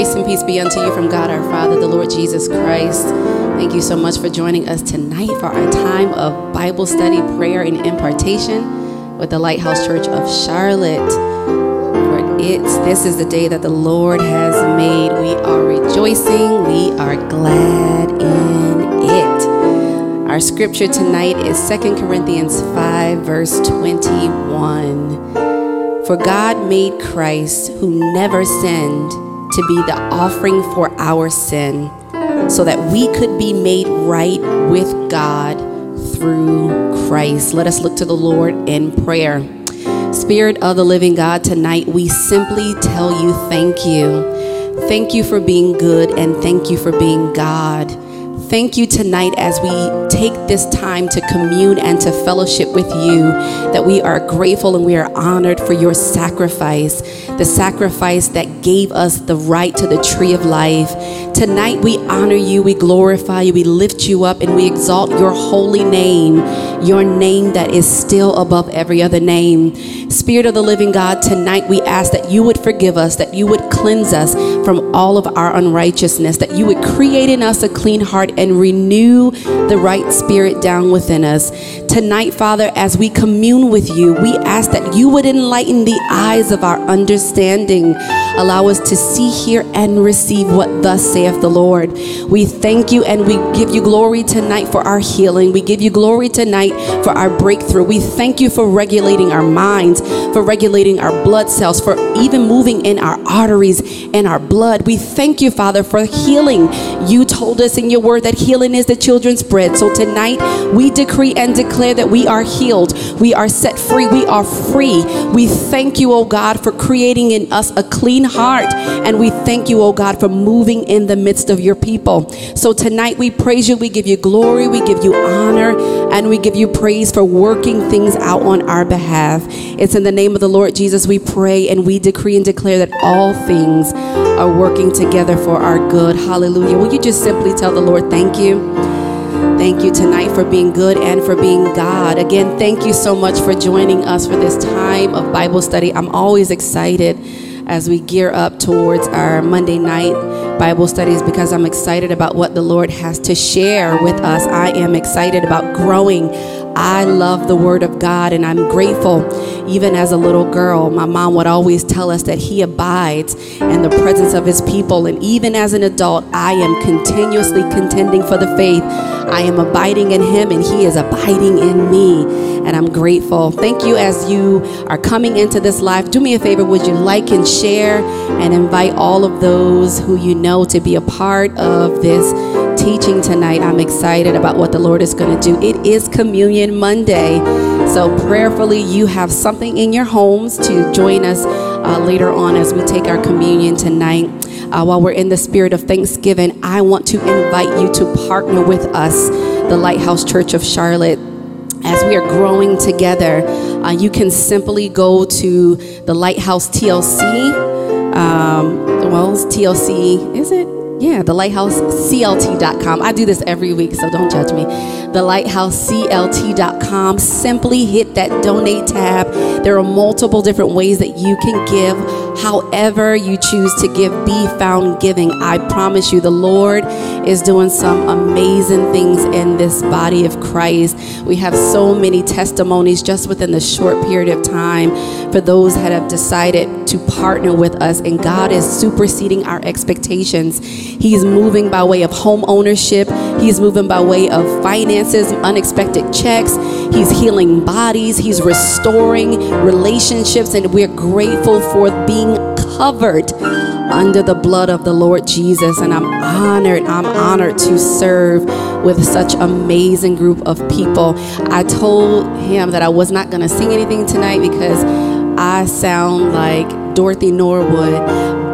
Grace and peace be unto you from God our Father, the Lord Jesus Christ. Thank you so much for joining us tonight for our time of Bible study, prayer, and impartation with the Lighthouse Church of Charlotte. For this is the day that the Lord has made. We are rejoicing, we are glad in it. Our scripture tonight is 2 Corinthians 5, verse 21. For God made Christ, who never sinned, to be the offering for our sin, so that we could be made right with God through Christ. Let us look to the Lord in prayer. Spirit of the living God, tonight we simply tell you thank you. Thank you for being good and thank you for being God. Thank you tonight as we take this time to commune and to fellowship with you, that we are grateful and we are honored for your sacrifice, the sacrifice that gave us the right to the tree of life. Tonight we honor you, we glorify you, we lift you up, and we exalt your holy name, your name that is still above every other name. Spirit of the living God, tonight we ask that you would forgive us, that you would cleanse us from all of our unrighteousness, that you would create in us a clean heart and renew the right spirit down within us. Tonight, Father, as we commune with you, we ask that you would enlighten the eyes of our understanding. Allow us to see, hear, and receive what thus saith the Lord. We thank you and we give you glory tonight for our healing. We give you glory tonight for our breakthrough. We thank you for regulating our minds, for regulating our blood cells, for even moving in our arteries and our blood. We thank you, Father, for healing. You told us in your word that healing is the children's bread. So tonight we decree and declare that we are healed, we are set free, we are free. We thank you, oh God, for creating in us a clean heart. And we thank you, oh God, for moving in the midst of your people. So tonight we praise you, we give you glory, we give you honor, and we give you praise for working things out on our behalf. It's in the name of the Lord Jesus we pray and we decree and declare that all things are working together for our good. Hallelujah. Will you just simply tell the Lord, thank you? Thank you tonight for being good and for being God. Again, thank you so much for joining us for this time of Bible study. I'm always excited as we gear up towards our Monday night Bible studies because I'm excited about what the Lord has to share with us. I am excited about growing. I love the Word of God and I'm grateful. Even as a little girl, my mom would always tell us that He abides in the presence of His people. And even as an adult, I am continuously contending for the faith. I am abiding in Him and He is abiding in me. And I'm grateful. Thank you as you are coming into this life. Do me a favor, would you like and share and invite all of those who you know to be a part of this teaching tonight. I'm excited about what the Lord is going to do. It is Communion Monday. So, prayerfully, you have something in your homes to join us uh, later on as we take our communion tonight. Uh, while we're in the spirit of Thanksgiving, I want to invite you to partner with us, the Lighthouse Church of Charlotte as we are growing together, uh, you can simply go to the Lighthouse TLC. Um, well, TLC, is it? Yeah, the lighthouseclt.com. I do this every week, so don't judge me. The lighthouseclt.com. Simply hit that donate tab. There are multiple different ways that you can give. However, you choose to give, be found giving. I promise you, the Lord is doing some amazing things in this body of Christ. We have so many testimonies just within the short period of time for those that have decided to partner with us, and God is superseding our expectations. He's moving by way of home ownership, He's moving by way of finances, unexpected checks. He's healing bodies, He's restoring relationships, and we're grateful for being covered under the blood of the Lord Jesus. And I'm honored, I'm honored to serve with such amazing group of people. I told him that I was not going to sing anything tonight because I sound like Dorothy Norwood,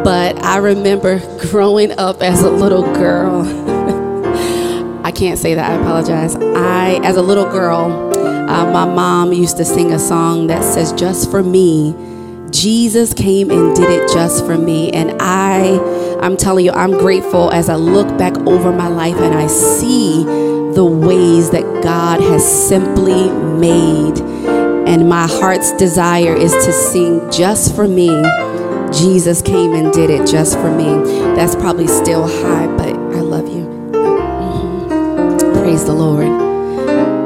but I remember growing up as a little girl. I can't say that, I apologize. I, as a little girl, uh, my mom used to sing a song that says, Just for me, Jesus came and did it just for me. And I, I'm telling you, I'm grateful as I look back over my life and I see the ways that God has simply made. And my heart's desire is to sing just for me Jesus came and did it just for me. That's probably still high, but I love you. Mhm. Praise the Lord.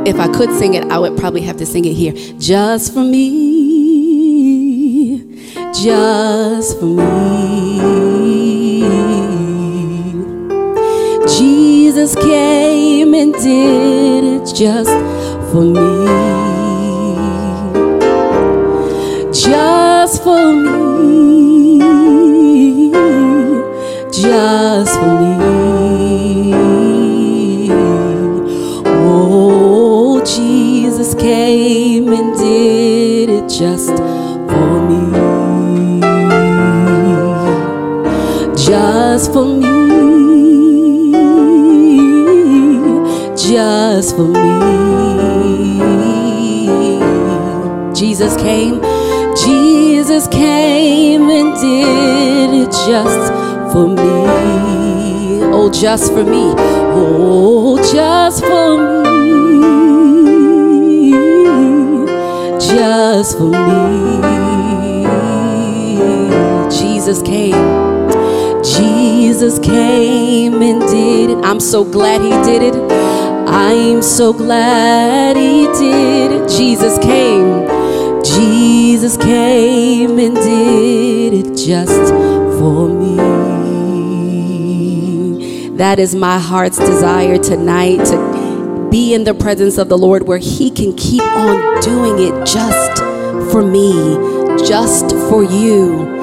If I could sing it, I would probably have to sing it here. Just for me, just for me. Jesus came and did it just for me. Just for me. Just for me. Oh, Jesus came and did it just for me. Just for me. Just for me. Jesus came. Came and did it just for me. Oh, just for me. Oh, just for me. Just for me. Jesus came. Jesus came and did it. I'm so glad he did it. I'm so glad he did it. Jesus came. Jesus came and did it just for me. That is my heart's desire tonight to be in the presence of the Lord where He can keep on doing it just for me, just for you.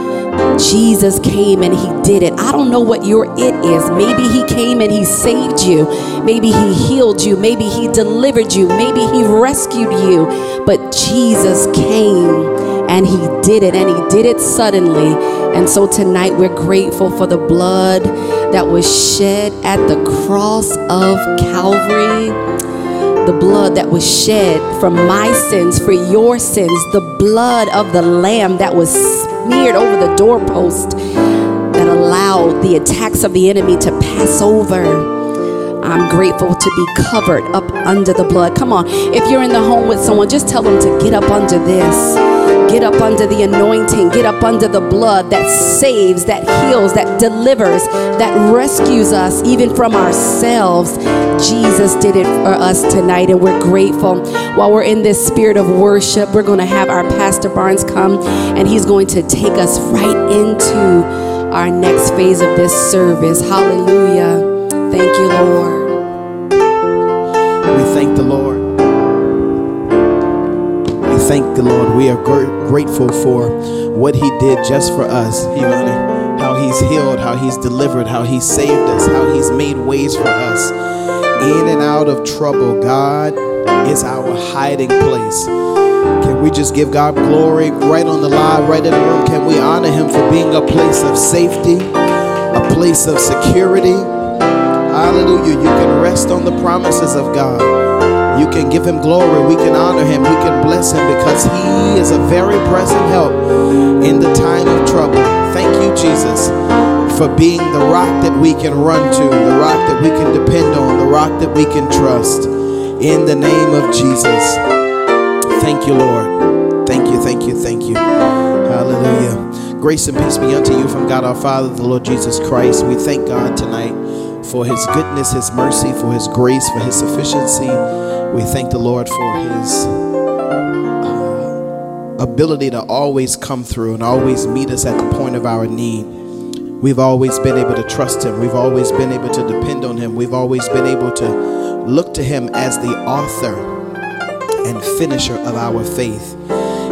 Jesus came and he did it. I don't know what your it is. Maybe he came and he saved you. Maybe he healed you. Maybe he delivered you. Maybe he rescued you. But Jesus came and he did it and he did it suddenly. And so tonight we're grateful for the blood that was shed at the cross of Calvary the blood that was shed from my sins for your sins, the blood of the Lamb that was smeared over the doorpost that allowed the attacks of the enemy to pass over. I'm grateful to be covered up under the blood. Come on, if you're in the home with someone, just tell them to get up under this. Get up under the anointing. Get up under the blood that saves, that heals, that delivers, that rescues us even from ourselves. Jesus did it for us tonight, and we're grateful. While we're in this spirit of worship, we're going to have our Pastor Barnes come, and he's going to take us right into our next phase of this service. Hallelujah. Thank you, Lord. We thank the Lord. Thank the Lord. We are gr- grateful for what He did just for us. Ivana. How He's healed, how He's delivered, how He saved us, how He's made ways for us. In and out of trouble, God is our hiding place. Can we just give God glory right on the live, right in the room? Can we honor Him for being a place of safety, a place of security? Hallelujah. You can rest on the promises of God. You can give him glory. We can honor him. We can bless him because he is a very present help in the time of trouble. Thank you, Jesus, for being the rock that we can run to, the rock that we can depend on, the rock that we can trust. In the name of Jesus. Thank you, Lord. Thank you, thank you, thank you. Hallelujah. Grace and peace be unto you from God our Father, the Lord Jesus Christ. We thank God tonight for his goodness, his mercy, for his grace, for his sufficiency. We thank the Lord for his uh, ability to always come through and always meet us at the point of our need. We've always been able to trust him. We've always been able to depend on him. We've always been able to look to him as the author and finisher of our faith.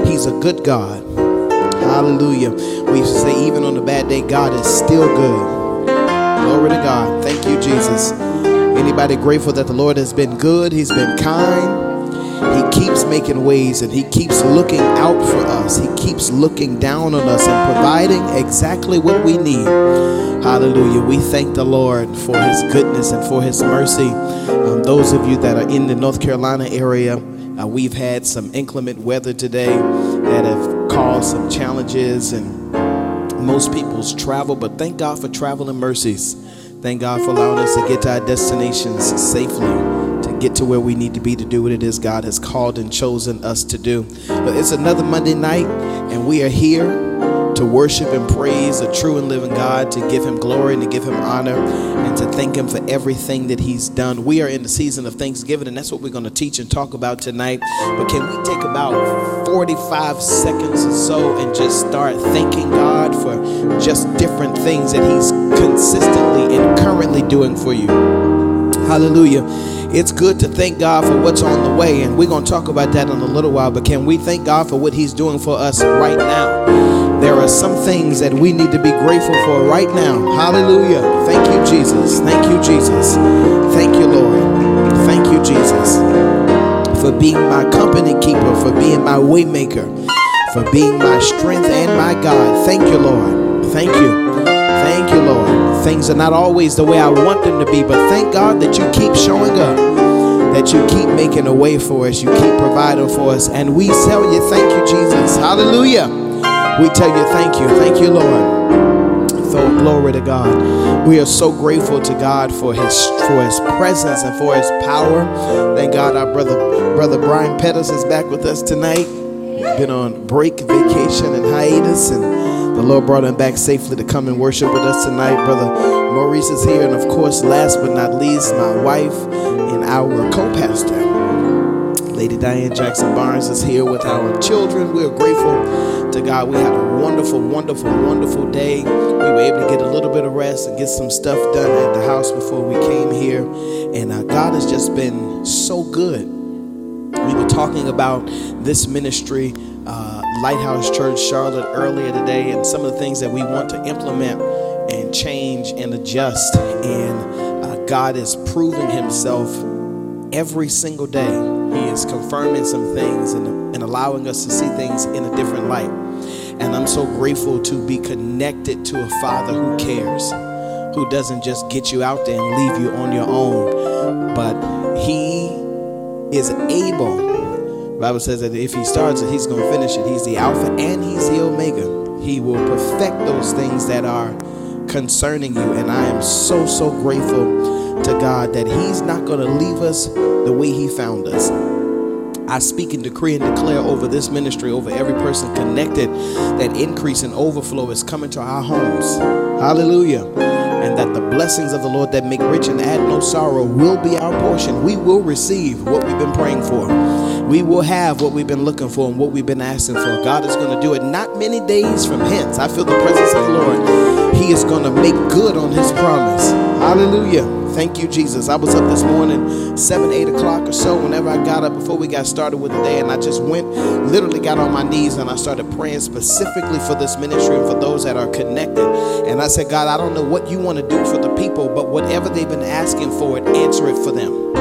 He's a good God. Hallelujah. We say, even on a bad day, God is still good. Glory to God. Thank you, Jesus. Anybody grateful that the Lord has been good? He's been kind. He keeps making ways and He keeps looking out for us. He keeps looking down on us and providing exactly what we need. Hallelujah. We thank the Lord for His goodness and for His mercy. Um, those of you that are in the North Carolina area, uh, we've had some inclement weather today that have caused some challenges and most people's travel, but thank God for travel and mercies. Thank God for allowing us to get to our destinations safely, to get to where we need to be to do what it is God has called and chosen us to do. But it's another Monday night, and we are here to worship and praise the true and living God, to give him glory and to give him honor, and to thank him for everything that he's done. We are in the season of Thanksgiving, and that's what we're going to teach and talk about tonight. But can we take about 45 seconds or so and just start thanking God for just different things that he's consistently and currently doing for you? Hallelujah. It's good to thank God for what's on the way, and we're going to talk about that in a little while. But can we thank God for what He's doing for us right now? There are some things that we need to be grateful for right now. Hallelujah. Thank you, Jesus. Thank you, Jesus. Thank you, Lord. Thank you, Jesus, for being my company keeper, for being my waymaker, for being my strength and my God. Thank you, Lord. Thank you. Thank you, Lord. Things are not always the way I want them to be, but thank God that you keep showing up, that you keep making a way for us, you keep providing for us, and we tell you thank you, Jesus. Hallelujah. We tell you thank you. Thank you, Lord. So glory to God. We are so grateful to God for his for his presence and for his power. Thank God our brother brother Brian Pettis is back with us tonight. Been on break, vacation, and hiatus, and the Lord brought him back safely to come and worship with us tonight. Brother Maurice is here, and of course, last but not least, my wife and our co-pastor. Lady Diane Jackson Barnes is here with our children. We are grateful to God. We had a wonderful, wonderful, wonderful day. We were able to get a little bit of rest and get some stuff done at the house before we came here. And uh, God has just been so good. We were talking about this ministry, uh, Lighthouse Church Charlotte, earlier today, and some of the things that we want to implement and change and adjust. And uh, God is proving Himself every single day. Is confirming some things and, and allowing us to see things in a different light. And I'm so grateful to be connected to a Father who cares, who doesn't just get you out there and leave you on your own, but He is able. Bible says that if He starts it, He's going to finish it. He's the Alpha and He's the Omega. He will perfect those things that are concerning you. And I am so, so grateful to God that He's not going to leave us the way He found us. I speak and decree and declare over this ministry, over every person connected, that increase and overflow is coming to our homes. Hallelujah. And that the blessings of the Lord that make rich and add no sorrow will be our portion. We will receive what we've been praying for. We will have what we've been looking for and what we've been asking for. God is going to do it not many days from hence. I feel the presence of the Lord. He is going to make good on his promise. Hallelujah. Thank you, Jesus. I was up this morning, 7, 8 o'clock or so, whenever I got up before we got started with the day, and I just went, literally got on my knees, and I started praying specifically for this ministry and for those that are connected. And I said, God, I don't know what you want to do for the people, but whatever they've been asking for it, answer it for them.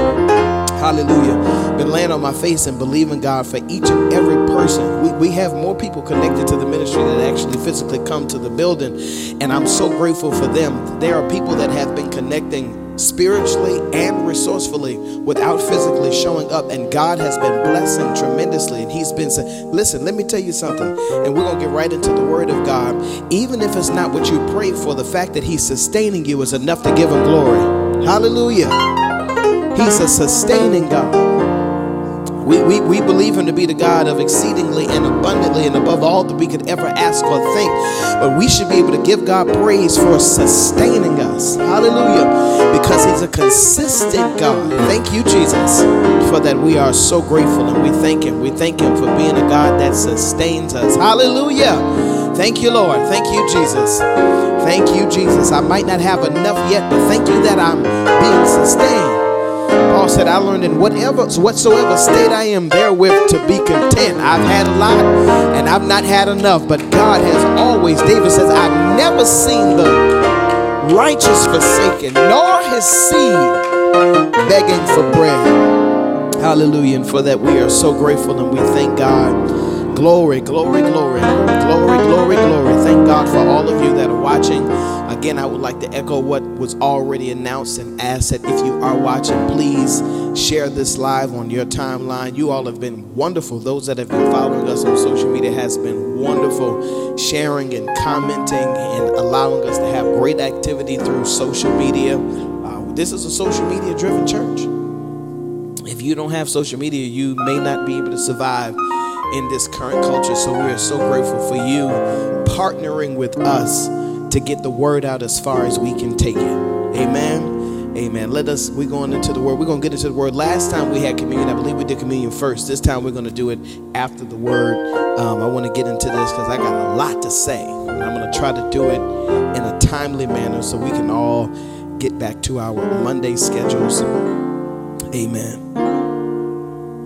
Hallelujah. Been laying on my face and believing God for each and every person. We, we have more people connected to the ministry that actually physically come to the building. And I'm so grateful for them. There are people that have been connecting spiritually and resourcefully without physically showing up. And God has been blessing tremendously. And He's been saying, listen, let me tell you something. And we're going to get right into the Word of God. Even if it's not what you prayed for, the fact that He's sustaining you is enough to give Him glory. Hallelujah. He's a sustaining God. We, we, we believe him to be the God of exceedingly and abundantly and above all that we could ever ask or think. But we should be able to give God praise for sustaining us. Hallelujah. A consistent God. Thank you, Jesus, for that we are so grateful and we thank him. We thank him for being a God that sustains us. Hallelujah. Thank you, Lord. Thank you, Jesus. Thank you, Jesus. I might not have enough yet, but thank you that I'm being sustained. Paul said, I learned in whatever whatsoever state I am therewith to be content. I've had a lot and I've not had enough, but God has always, David says, I've never seen the righteous forsaken, nor his seed begging for bread. Hallelujah. And for that we are so grateful and we thank God. Glory, glory, glory, glory, glory, glory. Thank God for all of you that are watching. Again, I would like to echo what was already announced and ask that if you are watching, please share this live on your timeline. You all have been wonderful. Those that have been following us on social media has been wonderful, sharing and commenting and allowing us to have great activity through social media. Uh, this is a social media driven church. If you don't have social media, you may not be able to survive in this current culture. So we are so grateful for you partnering with us to get the word out as far as we can take it. Amen. Amen. Let us, we're going into the word. We're going to get into the word. Last time we had communion, I believe we did communion first. This time we're going to do it after the word. Um, I want to get into this because I got a lot to say. And I'm going to try to do it in a timely manner so we can all get back to our Monday schedules. Amen.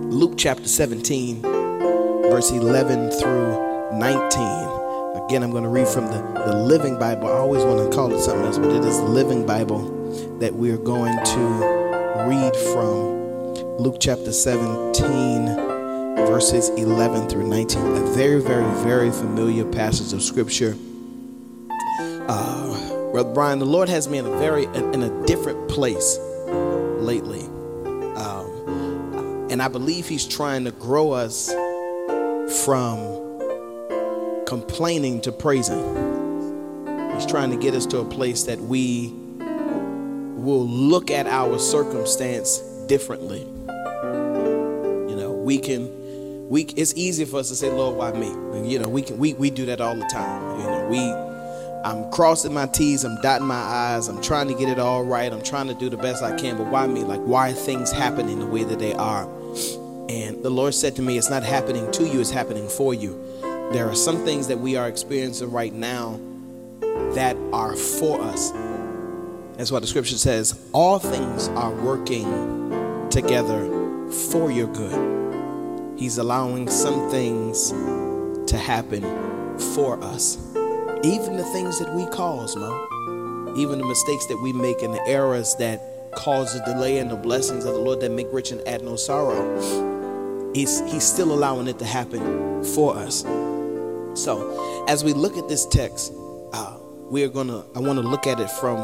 Luke chapter 17, verse 11 through 19. Again, I'm going to read from the, the Living Bible. I always want to call it something else, but it is the Living Bible that we're going to read from Luke chapter 17, verses 11 through 19. A very, very, very familiar passage of Scripture. Uh, Brother Brian, the Lord has me in a very in a different place lately, um, and I believe He's trying to grow us from complaining to praising. He's trying to get us to a place that we will look at our circumstance differently. You know, we can we it's easy for us to say, Lord, why me? you know, we can we we do that all the time. You know, we I'm crossing my T's, I'm dotting my I's, I'm trying to get it all right, I'm trying to do the best I can, but why me? Like why things happening the way that they are? And the Lord said to me, It's not happening to you, it's happening for you. There are some things that we are experiencing right now that are for us. That's what the scripture says. All things are working together for your good. He's allowing some things to happen for us. Even the things that we cause, Mo. Even the mistakes that we make and the errors that cause the delay and the blessings of the Lord that make rich and add no sorrow. He's, he's still allowing it to happen for us. So, as we look at this text, uh, we are gonna. I want to look at it from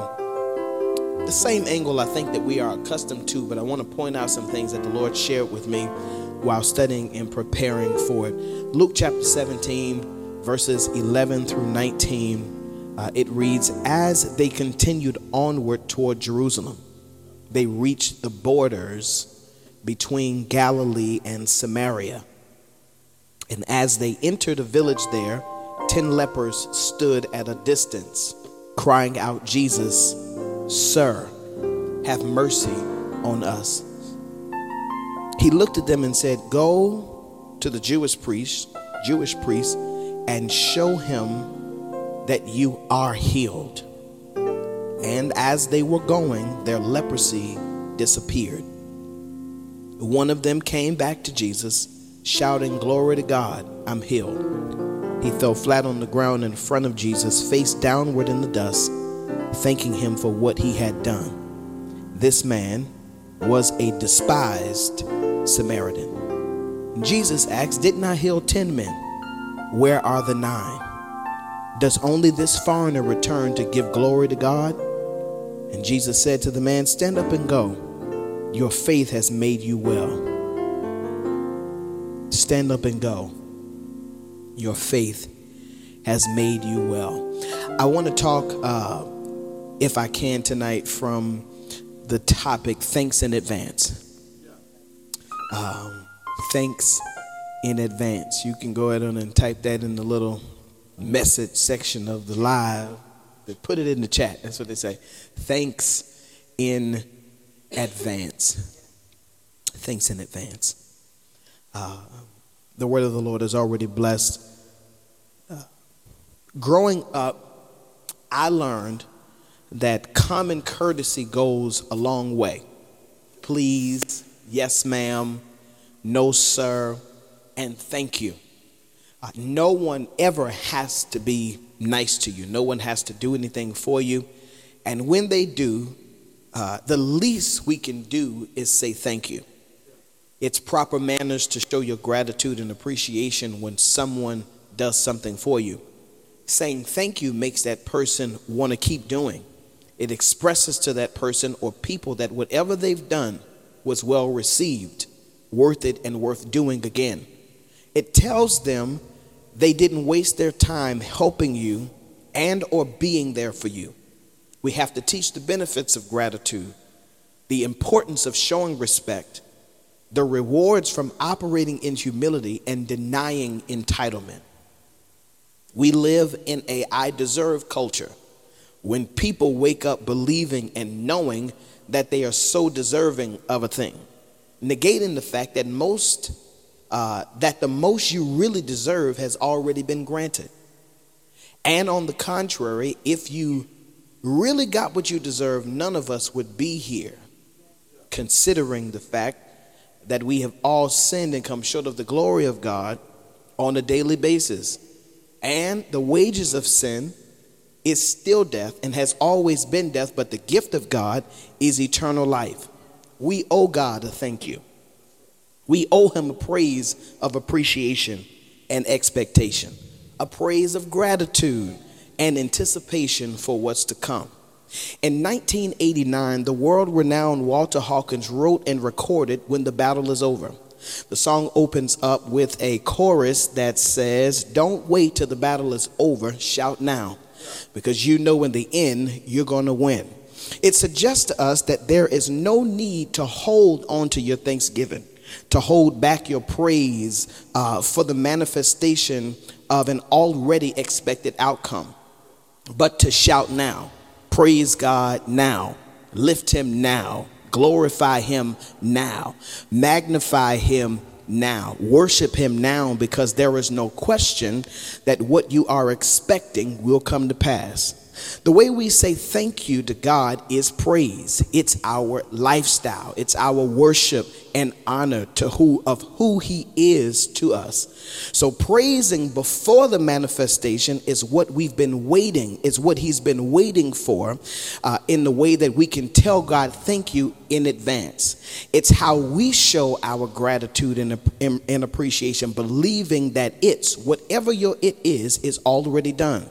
the same angle I think that we are accustomed to, but I want to point out some things that the Lord shared with me while studying and preparing for it. Luke chapter 17, verses 11 through 19. Uh, it reads, As they continued onward toward Jerusalem, they reached the borders between Galilee and Samaria. And as they entered a village there, ten lepers stood at a distance, crying out, Jesus, Sir, have mercy on us. He looked at them and said, Go to the Jewish priest, Jewish priest, and show him that you are healed. And as they were going, their leprosy disappeared. One of them came back to Jesus shouting, Glory to God, I'm healed. He fell flat on the ground in front of Jesus, face downward in the dust, thanking him for what he had done. This man was a despised Samaritan. Jesus asked, Didn't I heal ten men? Where are the nine? Does only this foreigner return to give glory to God? And Jesus said to the man, Stand up and go. Your faith has made you well stand up and go. Your faith has made you well. I want to talk, uh, if I can, tonight from the topic thanks in advance. Um, thanks in advance. You can go ahead and type that in the little message section of the live. They put it in the chat. That's what they say. Thanks in advance. Thanks in advance. Uh, the word of the Lord is already blessed. Uh, growing up, I learned that common courtesy goes a long way. Please, yes, ma'am, no, sir, and thank you. Uh, no one ever has to be nice to you, no one has to do anything for you. And when they do, uh, the least we can do is say thank you. It's proper manners to show your gratitude and appreciation when someone does something for you. Saying thank you makes that person want to keep doing. It expresses to that person or people that whatever they've done was well received, worth it, and worth doing again. It tells them they didn't waste their time helping you and or being there for you. We have to teach the benefits of gratitude, the importance of showing respect, the rewards from operating in humility and denying entitlement. We live in a I deserve culture when people wake up believing and knowing that they are so deserving of a thing, negating the fact that most uh, that the most you really deserve has already been granted. And on the contrary, if you really got what you deserve, none of us would be here, considering the fact that we have all sinned and come short of the glory of God on a daily basis. And the wages of sin is still death and has always been death, but the gift of God is eternal life. We owe God a thank you. We owe him a praise of appreciation and expectation a praise of gratitude and anticipation for what's to come. In 1989, the world renowned Walter Hawkins wrote and recorded When the Battle is Over. The song opens up with a chorus that says, Don't wait till the battle is over, shout now, because you know in the end you're going to win. It suggests to us that there is no need to hold on to your thanksgiving, to hold back your praise uh, for the manifestation of an already expected outcome, but to shout now, praise God now, lift Him now, glorify Him now, magnify Him now, worship Him now, because there is no question that what you are expecting will come to pass. The way we say thank you to God is praise. It's our lifestyle. It's our worship and honor to who of who he is to us. So praising before the manifestation is what we've been waiting, is what he's been waiting for uh, in the way that we can tell God thank you in advance. It's how we show our gratitude and, and appreciation, believing that it's whatever your it is, is already done.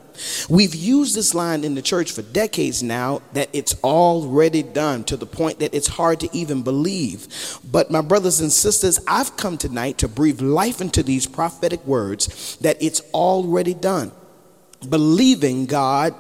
We've used this line in the church for decades now that it's already done to the point that it's hard to even believe. But, my brothers and sisters, I've come tonight to breathe life into these prophetic words that it's already done believing God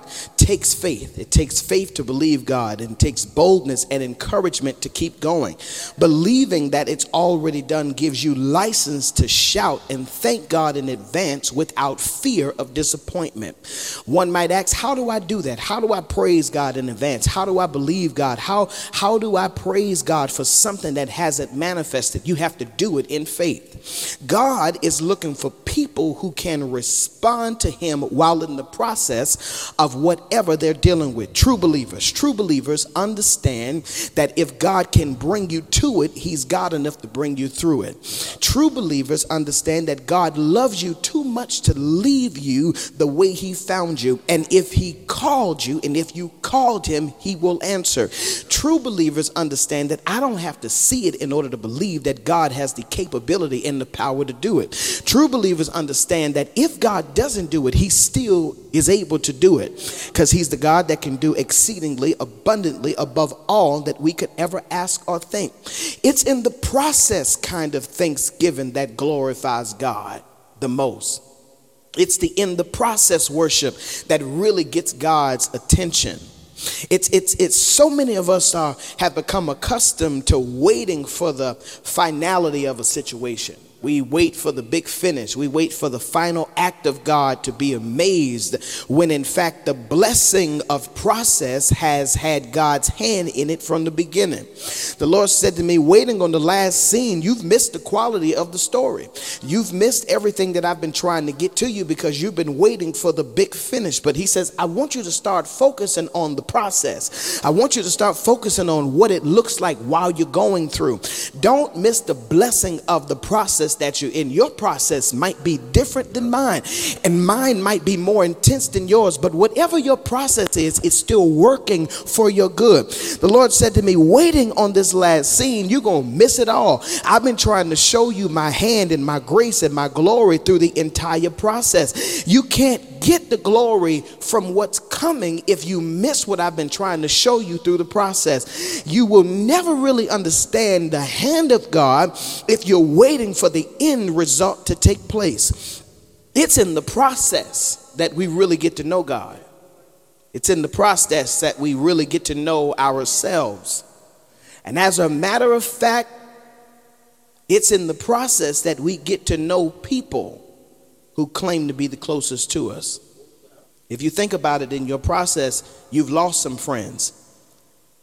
takes faith. It takes faith to believe God and takes boldness and encouragement to keep going. Believing that it's already done gives you license to shout and thank God in advance without fear of disappointment. One might ask, how do I do that? How do I praise God in advance? How do I believe God? How how do I praise God for something that hasn't manifested? You have to do it in faith. God is looking for people who can respond to him while in the process of whatever they're dealing with. True believers, true believers understand that if God can bring you to it, He's God enough to bring you through it. True believers understand that God loves you too much to leave you the way He found you. And if He called you, and if you called Him, He will answer. True believers understand that I don't have to see it in order to believe that God has the capability and the power to do it. True believers understand that if God doesn't do it, He still is able to do it because he's the God that can do exceedingly abundantly above all that we could ever ask or think. It's in the process kind of thanksgiving that glorifies God the most. It's the in the process worship that really gets God's attention. It's, it's, it's so many of us are, have become accustomed to waiting for the finality of a situation. We wait for the big finish. We wait for the final act of God to be amazed when, in fact, the blessing of process has had God's hand in it from the beginning. The Lord said to me, Waiting on the last scene, you've missed the quality of the story. You've missed everything that I've been trying to get to you because you've been waiting for the big finish. But He says, I want you to start focusing on the process. I want you to start focusing on what it looks like while you're going through. Don't miss the blessing of the process process that you're in. Your process might be different than mine, and mine might be more intense than yours, but whatever your process is, it's still working for your good. The Lord said to me, Waiting on this last scene, you're going to miss it all. I've been trying to show you my hand and my grace and my glory through the entire process. You can't get the glory from what's coming if you miss what I've been trying to show you through the process. You will never really understand the hand of God if you're waiting for the end result to take place. It's in the process that we really get to know God. It's in the process that we really get to know ourselves. And as a matter of fact, It's in the process that we get to know people who claim to be the closest to us. If you think about it in your process, you've lost some friends.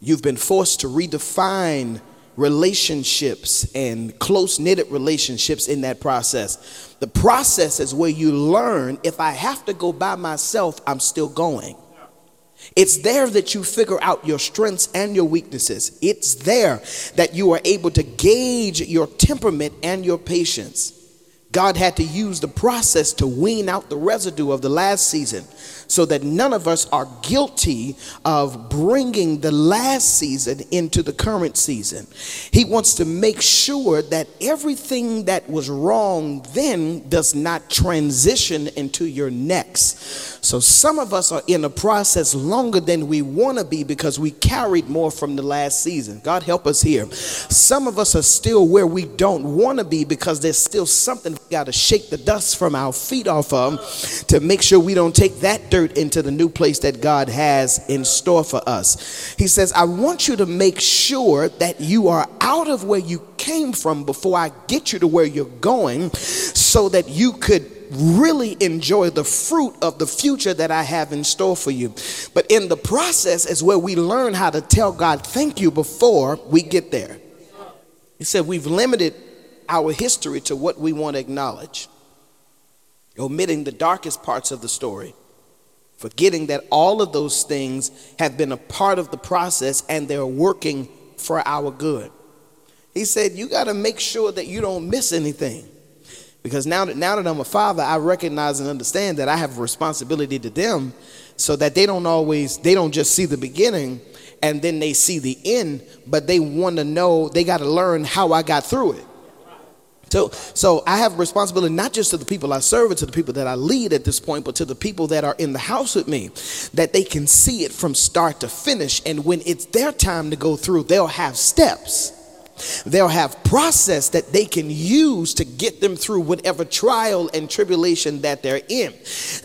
You've been forced to redefine relationships and close knitted relationships in that process. The process is where you learn if I have to go by myself, I'm still going. It's there that you figure out your strengths and your weaknesses. It's there that you are able to gauge your temperament and your patience. God had to use the process to wean out the residue of the last season so that none of us are guilty of bringing the last season into the current season. He wants to make sure that everything that was wrong then does not transition into your next. So some of us are in a process longer than we want to be because we carried more from the last season. God help us here. Some of us are still where we don't want to be because there's still something got to shake the dust from our feet off of to make sure we don't take that dirt into the new place that God has in store for us. He says, I want you to make sure that you are out of where you came from before I get you to where you're going so that you could really enjoy the fruit of the future that I have in store for you. But in the process is where we learn how to tell God thank you before we get there. He said we've limited our history to what we want to acknowledge, omitting the darkest parts of the story forgetting that all of those things have been a part of the process and they're working for our good. He said, You got to make sure that you don't miss anything. Because now that, now that I'm a father, I recognize and understand that I have a responsibility to them so that they don't always, they don't just see the beginning and then they see the end, but they want to know, they got to learn how I got through it. So, so I have responsibility not just to the people I serve and to the people that I lead at this point, but to the people that are in the house with me, that they can see it from start to finish. And when it's their time to go through, they'll have steps They'll have process that they can use to get them through whatever trial and tribulation that they're in.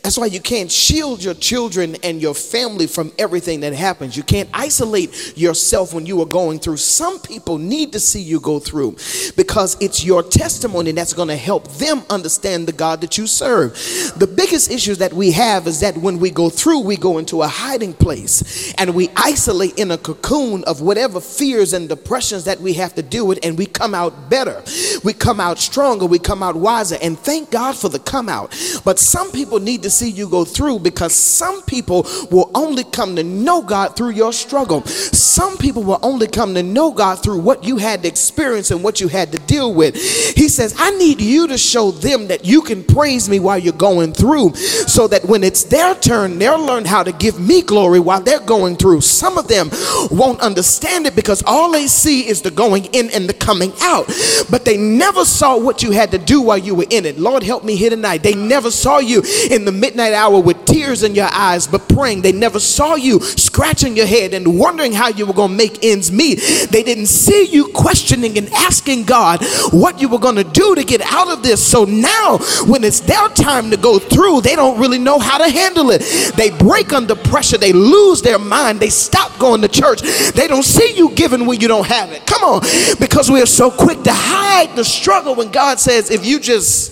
That's why you can't shield your children and your family from everything that happens. You can't isolate yourself when you are going through. Some people need to see you go through because it's your testimony that's going to help them understand the God that you serve. The biggest issues that we have is that when we go through, we go into a hiding place and we isolate in a cocoon of whatever fears and depressions that we have to do it and we come out better. We come out stronger. We come out wiser. And thank God for the come out. But some people need to see you go through because some people will only come to know God through your struggle. Some people will only come to know God through what you had to experience and what you had to deal with. He says, I need you to show them that you can praise me while you're going through so that when it's their turn, they'll learn how to give me glory while they're going through. Some of them won't understand it because all they see is the going in and the coming out. But they never saw what you had to do while you were in it. Lord, help me here tonight. They never saw you in the midnight hour with tears in your eyes, but praying. They never saw you scratching your head and wondering how you were going to make ends meet. They didn't see you questioning and asking God what you were going to do to get out of this. So now, when it's their time to go through, they don't really know how to handle it. They break under pressure. They lose their mind. They stop going to church. They don't see you giving when you don't have it. Come on because we are so quick to hide the struggle when God says, if you just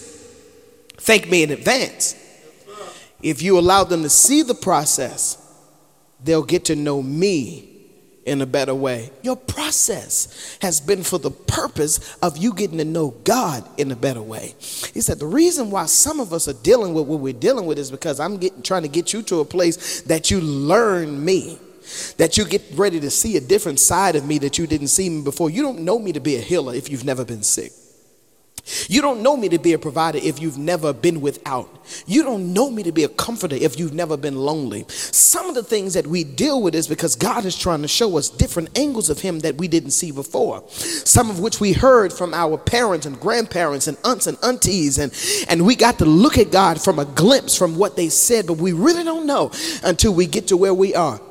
thank me in advance, if you allow them to see the process, they'll get to know me in a better way. Your process has been for the purpose of you getting to know God in a better way. He said the reason why some of us are dealing with what we're dealing with is because I'm getting trying to get you to a place that you learn me that you get ready to see a different side of me that you didn't see me before. You don't know me to be a healer if you've never been sick. You don't know me to be a provider if you've never been without. You don't know me to be a comforter if you've never been lonely. Some of the things that we deal with is because God is trying to show us different angles of Him that we didn't see before. Some of which we heard from our parents and grandparents and aunts and aunties, and, and we got to look at God from a glimpse from what they said, but we really don't know until we get to where we are.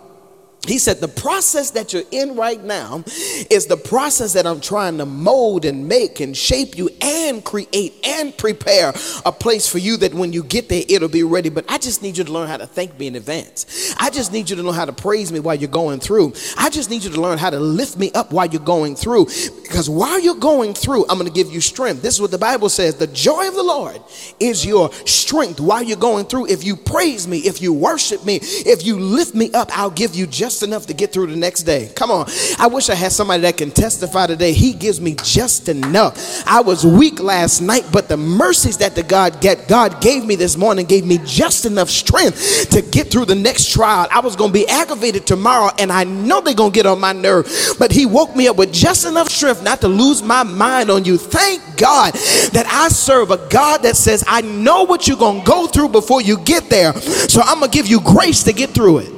He said, The process that you're in right now is the process that I'm trying to mold and make and shape you and create and prepare a place for you that when you get there, it'll be ready. But I just need you to learn how to thank me in advance. I just need you to know how to praise me while you're going through. I just need you to learn how to lift me up while you're going through. Because while you're going through, I'm going to give you strength. This is what the Bible says the joy of the Lord is your strength while you're going through. If you praise me, if you worship me, if you lift me up, I'll give you just enough to get through the next day. Come on. I wish I had somebody that can testify today. He gives me just enough. I was weak last night, but the mercies that the God get God gave me this morning gave me just enough strength to get through the next trial. I was going to be aggravated tomorrow, and I know they're going to get on my nerve, but He woke me up with just enough strength not to lose my mind on you. Thank God that I serve a God that says, I know what you're going to go through before you get there, so I'm going to give you grace to get through it.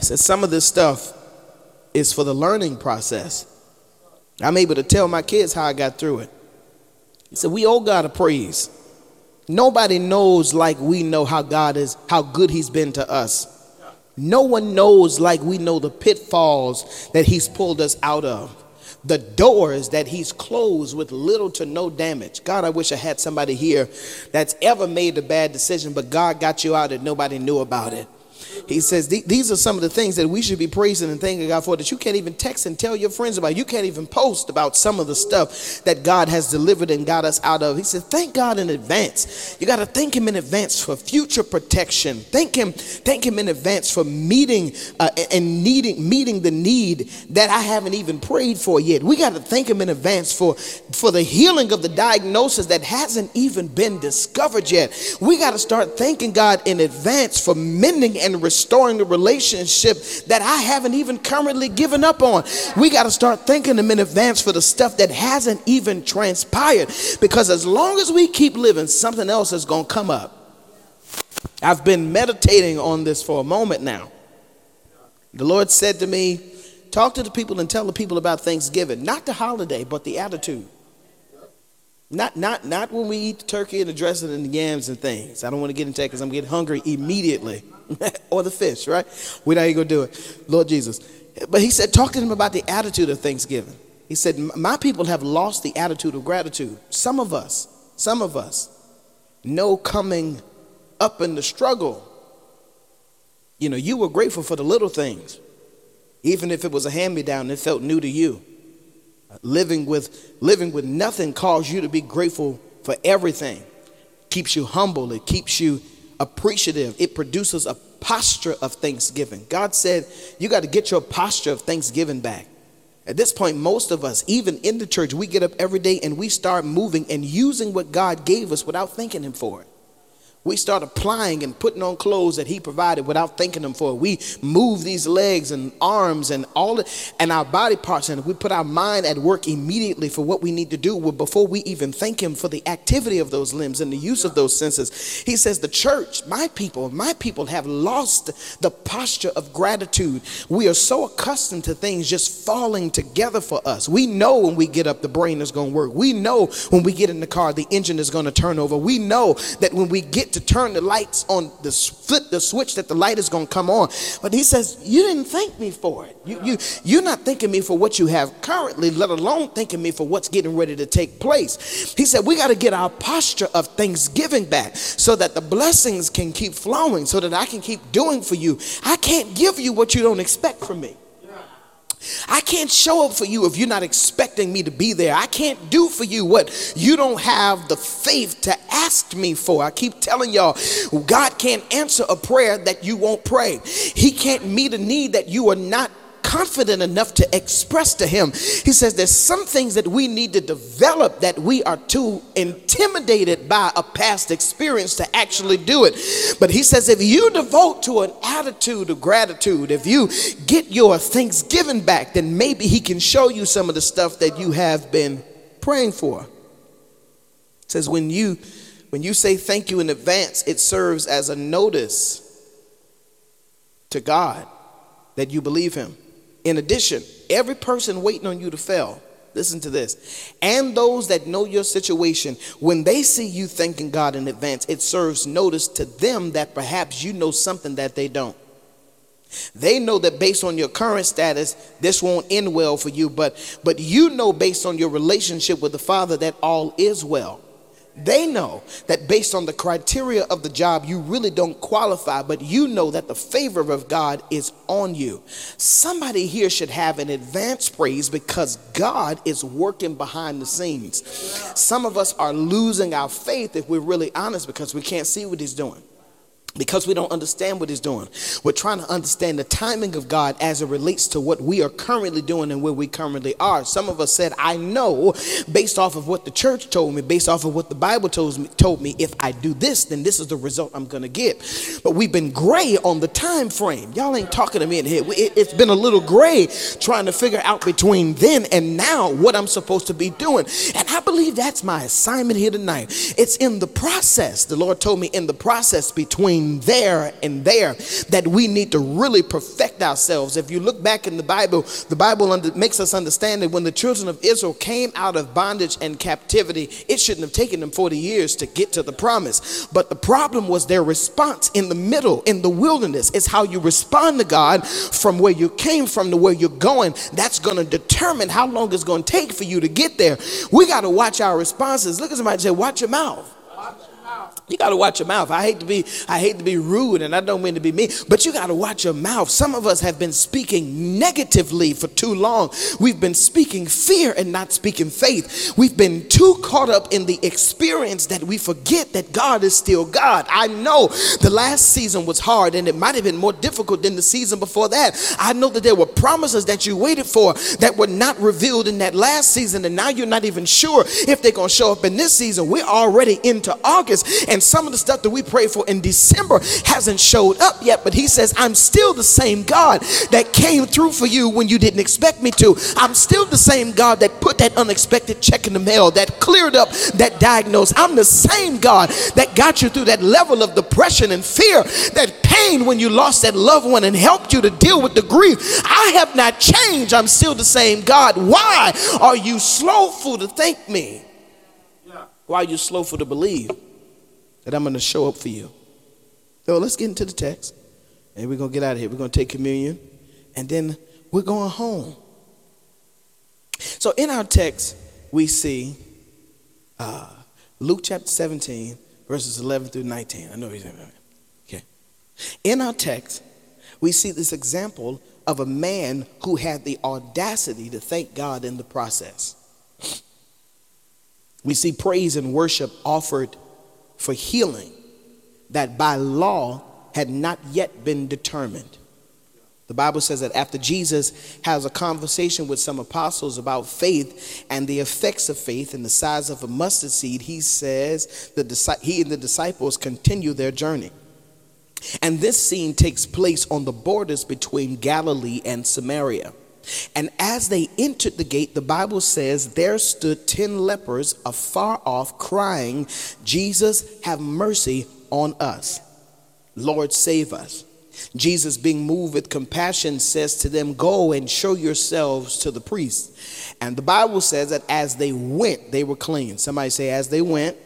He said, Some of this stuff is for the learning process. I'm able to tell my kids how I got through it. He said, We owe God a praise. Nobody knows like we know how God is, how good He's been to us. No one knows like we know the pitfalls that He's pulled us out of, the doors that He's closed with little to no damage. God, I wish I had somebody here that's ever made a bad decision, but God got you out and nobody knew about it. He says these are some of the things that we should be praising and thanking God for that you can't even text and tell your friends about. You can't even post about some of the stuff that God has delivered and got us out of. He said, thank God in advance. You got to thank Him in advance for future protection. Thank Him, thank Him in advance for meeting uh, and needing meeting the need that I haven't even prayed for yet. We got to thank Him in advance for for the healing of the diagnosis that hasn't even been discovered yet. We got to start thanking God in advance for mending and restoring the relationship that I haven't even currently given up on. We got to start thanking Him in advance for the stuff that hasn't even transpired. Because as long as we keep living, something else is going to come up. I've been meditating on this for a moment now. The Lord said to me, Talk to the people and tell the people about Thanksgiving, not the holiday, but the attitude. Not, not, not when we eat the turkey and the dressing and the yams and things. I don't want to get into that because I'm getting hungry immediately. or the fish, right? We're not even going to do it. Lord Jesus. But he said, talk to them about the attitude of Thanksgiving. He said, My people have lost the attitude of gratitude. Some of us, some of us know coming up in the struggle. You know, you were grateful for the little things, even if it was a hand me down, it felt new to you. Living with living with nothing calls you to be grateful for everything. Keeps you humble. It keeps you appreciative. It produces a posture of thanksgiving. God said, You got to get your posture of thanksgiving back. At this point, most of us, even in the church, we get up every day and we start moving and using what God gave us without thanking Him for it we start applying and putting on clothes that he provided without thanking him for it. We move these legs and arms and all and our body parts and we put our mind at work immediately for what we need to do before we even thank him for the activity of those limbs and the use of those senses. He says the church, my people, my people have lost the posture of gratitude. We are so accustomed to things just falling together for us. We know when we get up the brain is going to work. We know when we get in the car the engine is going to turn over. We know that when we get to turn the lights on, the flip the switch that the light is going to come on. But he says, You didn't thank me for it. You, you, you're not thanking me for what you have currently, let alone thanking me for what's getting ready to take place. He said, We got to get our posture of thanksgiving back so that the blessings can keep flowing, so that I can keep doing for you. I can't give you what you don't expect from me. I can't show up for you if you're not expecting me to be there. I can't do for you what you don't have the faith to ask me for. I keep telling y'all, God can't answer a prayer that you won't pray. He can't meet a need that you are not confident enough to express to him. He says there's some things that we need to develop that we are too intimidated by a past experience to actually do it. But he says if you devote to an attitude of gratitude, if you get your thanksgiving back, then maybe he can show you some of the stuff that you have been praying for. It says when you when you say thank you in advance, it serves as a notice to God that you believe him. In addition, every person waiting on you to fail, listen to this, and those that know your situation, when they see you thanking God in advance, it serves notice to them that perhaps you know something that they don't. They know that based on your current status, this won't end well for you, but but you know based on your relationship with the Father that all is well. They know that based on the criteria of the job, you really don't qualify, but you know that the favor of God is on you. Somebody here should have an advanced praise because God is working behind the scenes. Some of us are losing our faith if we're really honest because we can't see what He's doing because we don't understand what he's doing. We're trying to understand the timing of God as it relates to what we are currently doing and where we currently are. Some of us said, I know based off of what the church told me, based off of what the Bible told me, told me if I do this, then this is the result I'm going to get. But we've been gray on the time frame. Y'all ain't talking to me in here. It's been a little gray trying to figure out between then and now what I'm supposed to be doing. And I believe that's my assignment here tonight. It's in the process. The Lord told me in the process between between there and there that we need to really perfect ourselves. If you look back in the Bible, the Bible under, makes us understand that when the children of Israel came out of bondage and captivity, it shouldn't have taken them 40 years to get to the promise. But the problem was their response in the middle, in the wilderness. It's how you respond to God from where you came from to where you're going. That's going to determine how long it's going to take for you to get there. We got to watch our responses. Look at somebody say, Watch your mouth. You got to watch your mouth. I hate to be I hate to be rude and I don't mean to be mean, but you got to watch your mouth. Some of us have been speaking negatively for too long. We've been speaking fear and not speaking faith. We've been too caught up in the experience that we forget that God is still God. I know the last season was hard and it might have been more difficult than the season before that. I know that there were promises that you waited for that were not revealed in that last season and now you're not even sure if they're going to show up in this season. We're already into August and and some of the stuff that we prayed for in December hasn't showed up yet, but he says, I'm still the same God that came through for you when you didn't expect me to. I'm still the same God that put that unexpected check in the mail, that cleared up that diagnosis. I'm the same God that got you through that level of depression and fear, that pain when you lost that loved one and helped you to deal with the grief. I have not changed. I'm still the same God. Why are you slowful to thank me? Why are you slowful to believe? That I'm going to show up for you. So let's get into the text. And we're going to get out of here. We're going to take communion. And then we're going home. So in our text, we see uh, Luke chapter 17, verses 11 through 19. I know he's okay. In our text, we see this example of a man who had the audacity to thank God in the process. We see praise and worship offered for healing that by law had not yet been determined. The Bible says that after Jesus has a conversation with some apostles about faith and the effects of faith and the size of a mustard seed, he says the, he and the disciples continue their journey. And this scene takes place on the borders between Galilee and Samaria. And as they entered the gate, the Bible says, there stood ten lepers afar off, crying, Jesus, have mercy on us. Lord, save us. Jesus, being moved with compassion, says to them, Go and show yourselves to the priests. And the Bible says that as they went, they were cleansed. Somebody say, As they went,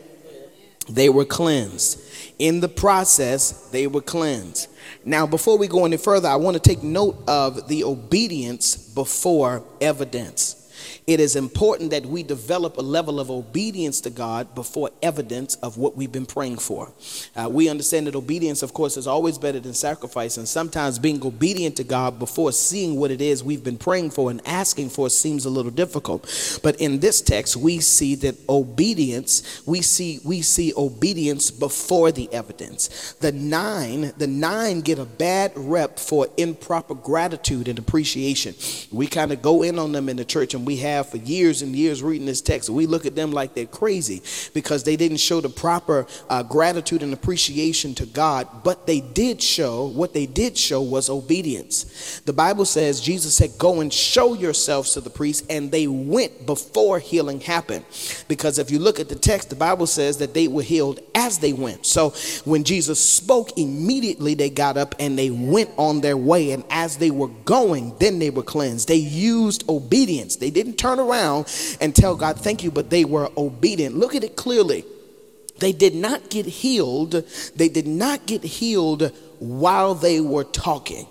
they were cleansed. In the process, they were cleansed. Now, before we go any further, I want to take note of the obedience before evidence it is important that we develop a level of obedience to God before evidence of what we've been praying for. Uh, we understand that obedience, of course, is always better than sacrifice, and sometimes being obedient to God before seeing what it is we've been praying for and asking for seems a little difficult. But in this text, we see that obedience, we see we see obedience before the evidence. The nine, the nine get a bad rep for improper gratitude and appreciation. We kind of go in on them in the church and we have have for years and years reading this text. We look at them like they're crazy because they didn't show the proper uh, gratitude and appreciation to God, but they did show, what they did show was obedience. The Bible says, Jesus said, Go and show yourselves to the priest, and they went before healing happened. Because if you look at the text, the Bible says that they were healed as they went. So when Jesus spoke, immediately they got up and they went on their way. And as they were going, then they were cleansed. They used obedience. They didn't turn around and tell God, thank you, but they were obedient. Look at it clearly. They did not get healed. They did not get healed while they were talking.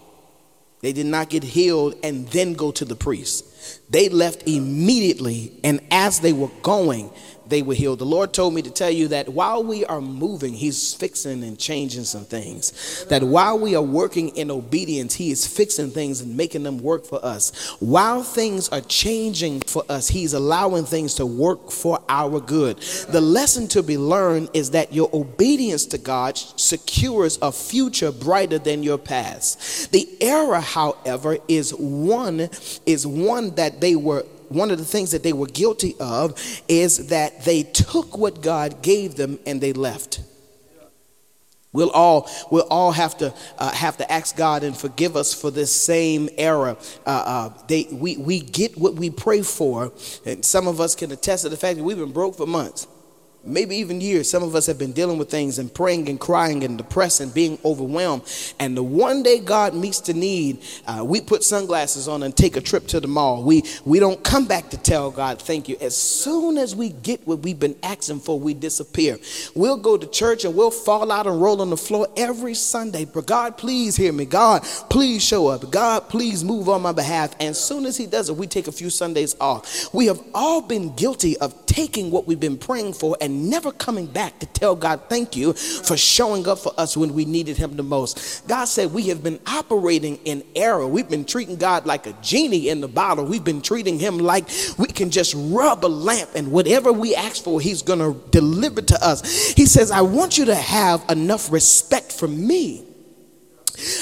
They did not get healed and then go to the priest. They left immediately, and as they were going, they were healed. The Lord told me to tell you that while we are moving, He's fixing and changing some things. That while we are working in obedience, He is fixing things and making them work for us. While things are changing for us, He's allowing things to work for our good. The lesson to be learned is that your obedience to God secures a future brighter than your past. The error, however, is one is one that they were one of the things that they were guilty of is that they took what God gave them and they left. We'll all we'll all have to uh, have to ask God and forgive us for this same error. Uh, uh, they we we get what we pray for, and some of us can attest to the fact that we've been broke for months maybe even years, some of us have been dealing with things and praying and crying and depressed and being overwhelmed. And the one day God meets the need, uh, we put sunglasses on and take a trip to the mall. We, we don't come back to tell God thank you. As soon as we get what we've been asking for, we disappear. We'll go to church and we'll fall out and roll on the floor every Sunday. But God, please hear me. God, please show up. God, please move on my behalf. And as soon as He does it, we take a few Sundays off. We have all been guilty of taking what we've been praying for and never coming back to tell God thank you for showing up for us when we needed Him the most. God said we have been operating in error. We've been treating God like a genie in the bottle. We've been treating Him like we can just rub a lamp and whatever we ask for, He's going to deliver to us. He says, I want you to have enough respect for me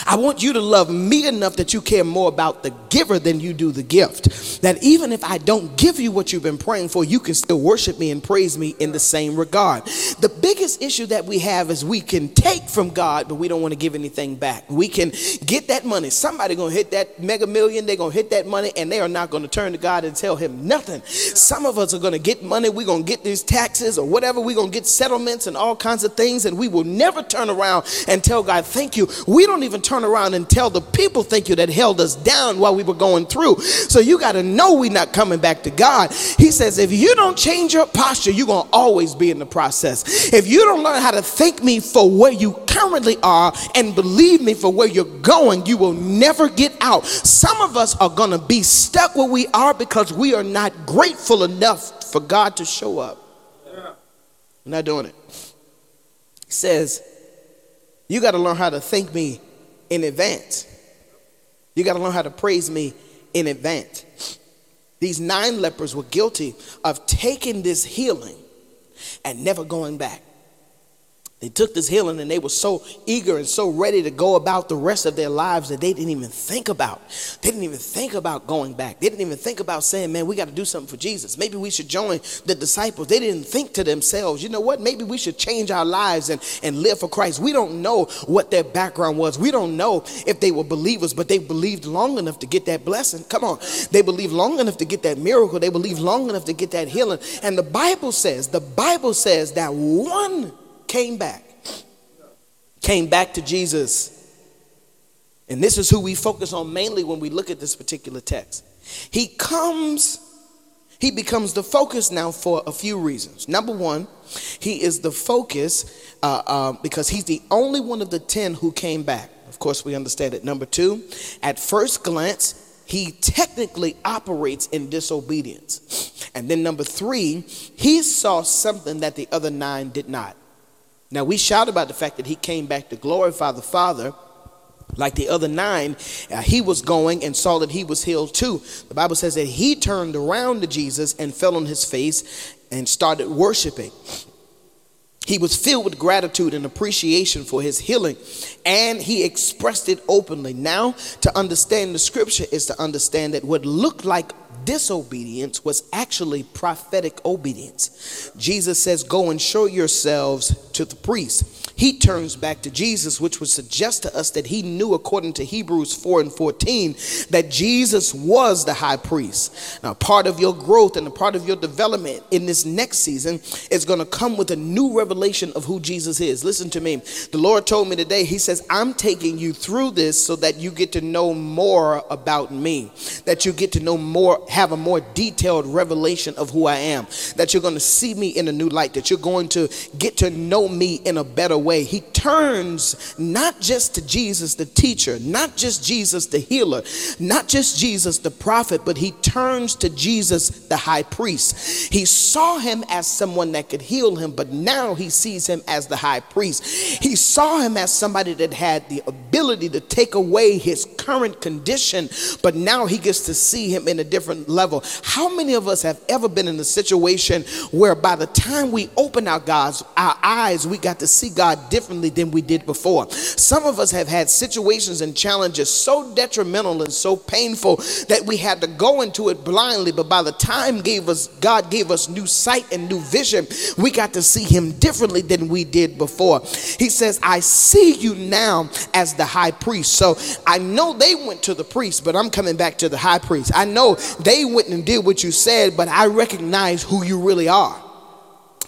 I want you to love me enough that you care more about the giver than you do the gift. That even if I don't give you what you've been praying for, you can still worship me and praise me in the same regard. The biggest issue that we have is we can take from God, but we don't want to give anything back. We can get that money. Somebody gonna hit that mega million, they're gonna hit that money, and they are not gonna turn to God and tell him nothing. Some of us are gonna get money, we're gonna get these taxes or whatever, we're gonna get settlements and all kinds of things, and we will never turn around and tell God, thank you. We don't even turn around and tell the people, thank you, that held us down while we were going through. So you got to know we're not coming back to God. He says, if you don't change your posture, you're going to always be in the process. If you don't learn how to thank me for where you currently are and believe me for where you're going, you will never get out. Some of us are going to be stuck where we are because we are not grateful enough for God to show up. Yeah. We're not doing it. He says, you got to learn how to thank me in advance. You got to learn how to praise me in advance. These nine lepers were guilty of taking this healing and never going back. They took this healing and they were so eager and so ready to go about the rest of their lives that they didn't even think about. They didn't even think about going back. They didn't even think about saying, man, we got to do something for Jesus. Maybe we should join the disciples. They didn't think to themselves, you know what? Maybe we should change our lives and, and live for Christ. We don't know what their background was. We don't know if they were believers, but they believed long enough to get that blessing. Come on. They believed long enough to get that miracle. They believed long enough to get that healing. And the Bible says, the Bible says that one came back. Came back to Jesus. And this is who we focus on mainly when we look at this particular text. He comes, he becomes the focus now for a few reasons. Number one, he is the focus uh, uh, because he's the only one of the 10 who came back. Of course, we understand it. Number two, at first glance, he technically operates in disobedience. And then number three, he saw something that the other nine did not. Now, we shout about the fact that he came back to glorify the Father. Like the other nine, uh, he was going and saw that he was healed too. The Bible says that he turned around to Jesus and fell on his face and started worshiping. He was filled with gratitude and appreciation for his healing, and he expressed it openly. Now, to understand the scripture is to understand that what looked like disobedience was actually prophetic obedience. Jesus says, Go and show yourselves to the priest he turns back to Jesus, which would suggest to us that he knew, according to Hebrews 4 and 14, that Jesus was the high priest. Now, part of your growth and a part of your development in this next season is going to come with a new revelation of who Jesus is. Listen to me. The Lord told me today, He says, I'm taking you through this so that you get to know more about me, that you get to know more, have a more detailed revelation of who I am, that you're going to see me in a new light, that you're going to get to know me in a better way way. He turns not just to Jesus, the teacher, not just Jesus, the healer, not just Jesus, the prophet, but he turns to Jesus, the high priest. He saw him as someone that could heal him, but now he sees him as the high priest. He saw him as somebody that had the ability to take away his current condition, but now he gets to see him in a different level. How many of us have ever been in a situation where by the time we open our God's our eyes, we got to see God differently than we did before? Some of us have had situations and challenges so detrimental and so painful that we had to go into it blindly, but by the time gave us God gave us new sight and new vision, we got to see him differently than we did before. He says, I see you now as the high priest. So I know they went to the priest, but I'm coming back to the high priest. I know they went and did what you said, but I recognize who you really are.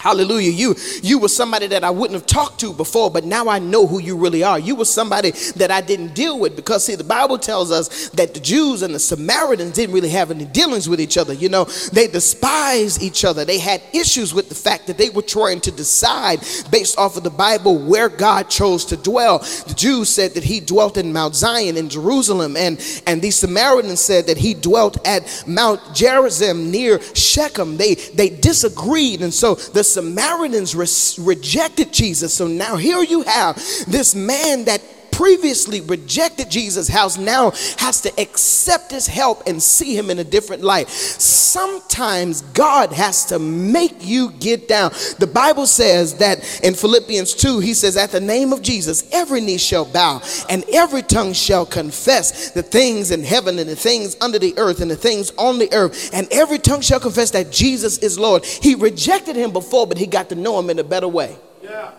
Hallelujah. You you were somebody that I wouldn't have talked to before, but now I know who you really are. You were somebody that I didn't deal with because see the Bible tells us that the Jews and the Samaritans didn't really have any dealings with each other. You know, they despised each other. They had issues with the fact that they were trying to decide based off of the Bible where God chose to dwell. The Jews said that he dwelt in Mount Zion in Jerusalem and and the Samaritans said that he dwelt at Mount Gerizim near Shechem. They they disagreed and so the Samaritans re- rejected Jesus. So now here you have this man that previously rejected Jesus' house now has to accept his help and see him in a different light. Sometimes God has to make you get down. The Bible says that in Philippians 2, he says, At the name of Jesus, every knee shall bow and every tongue shall confess the things in heaven and the things under the earth and the things on the earth, and every tongue shall confess that Jesus is Lord. He rejected him before, but he got to know him in a better way. Yeah.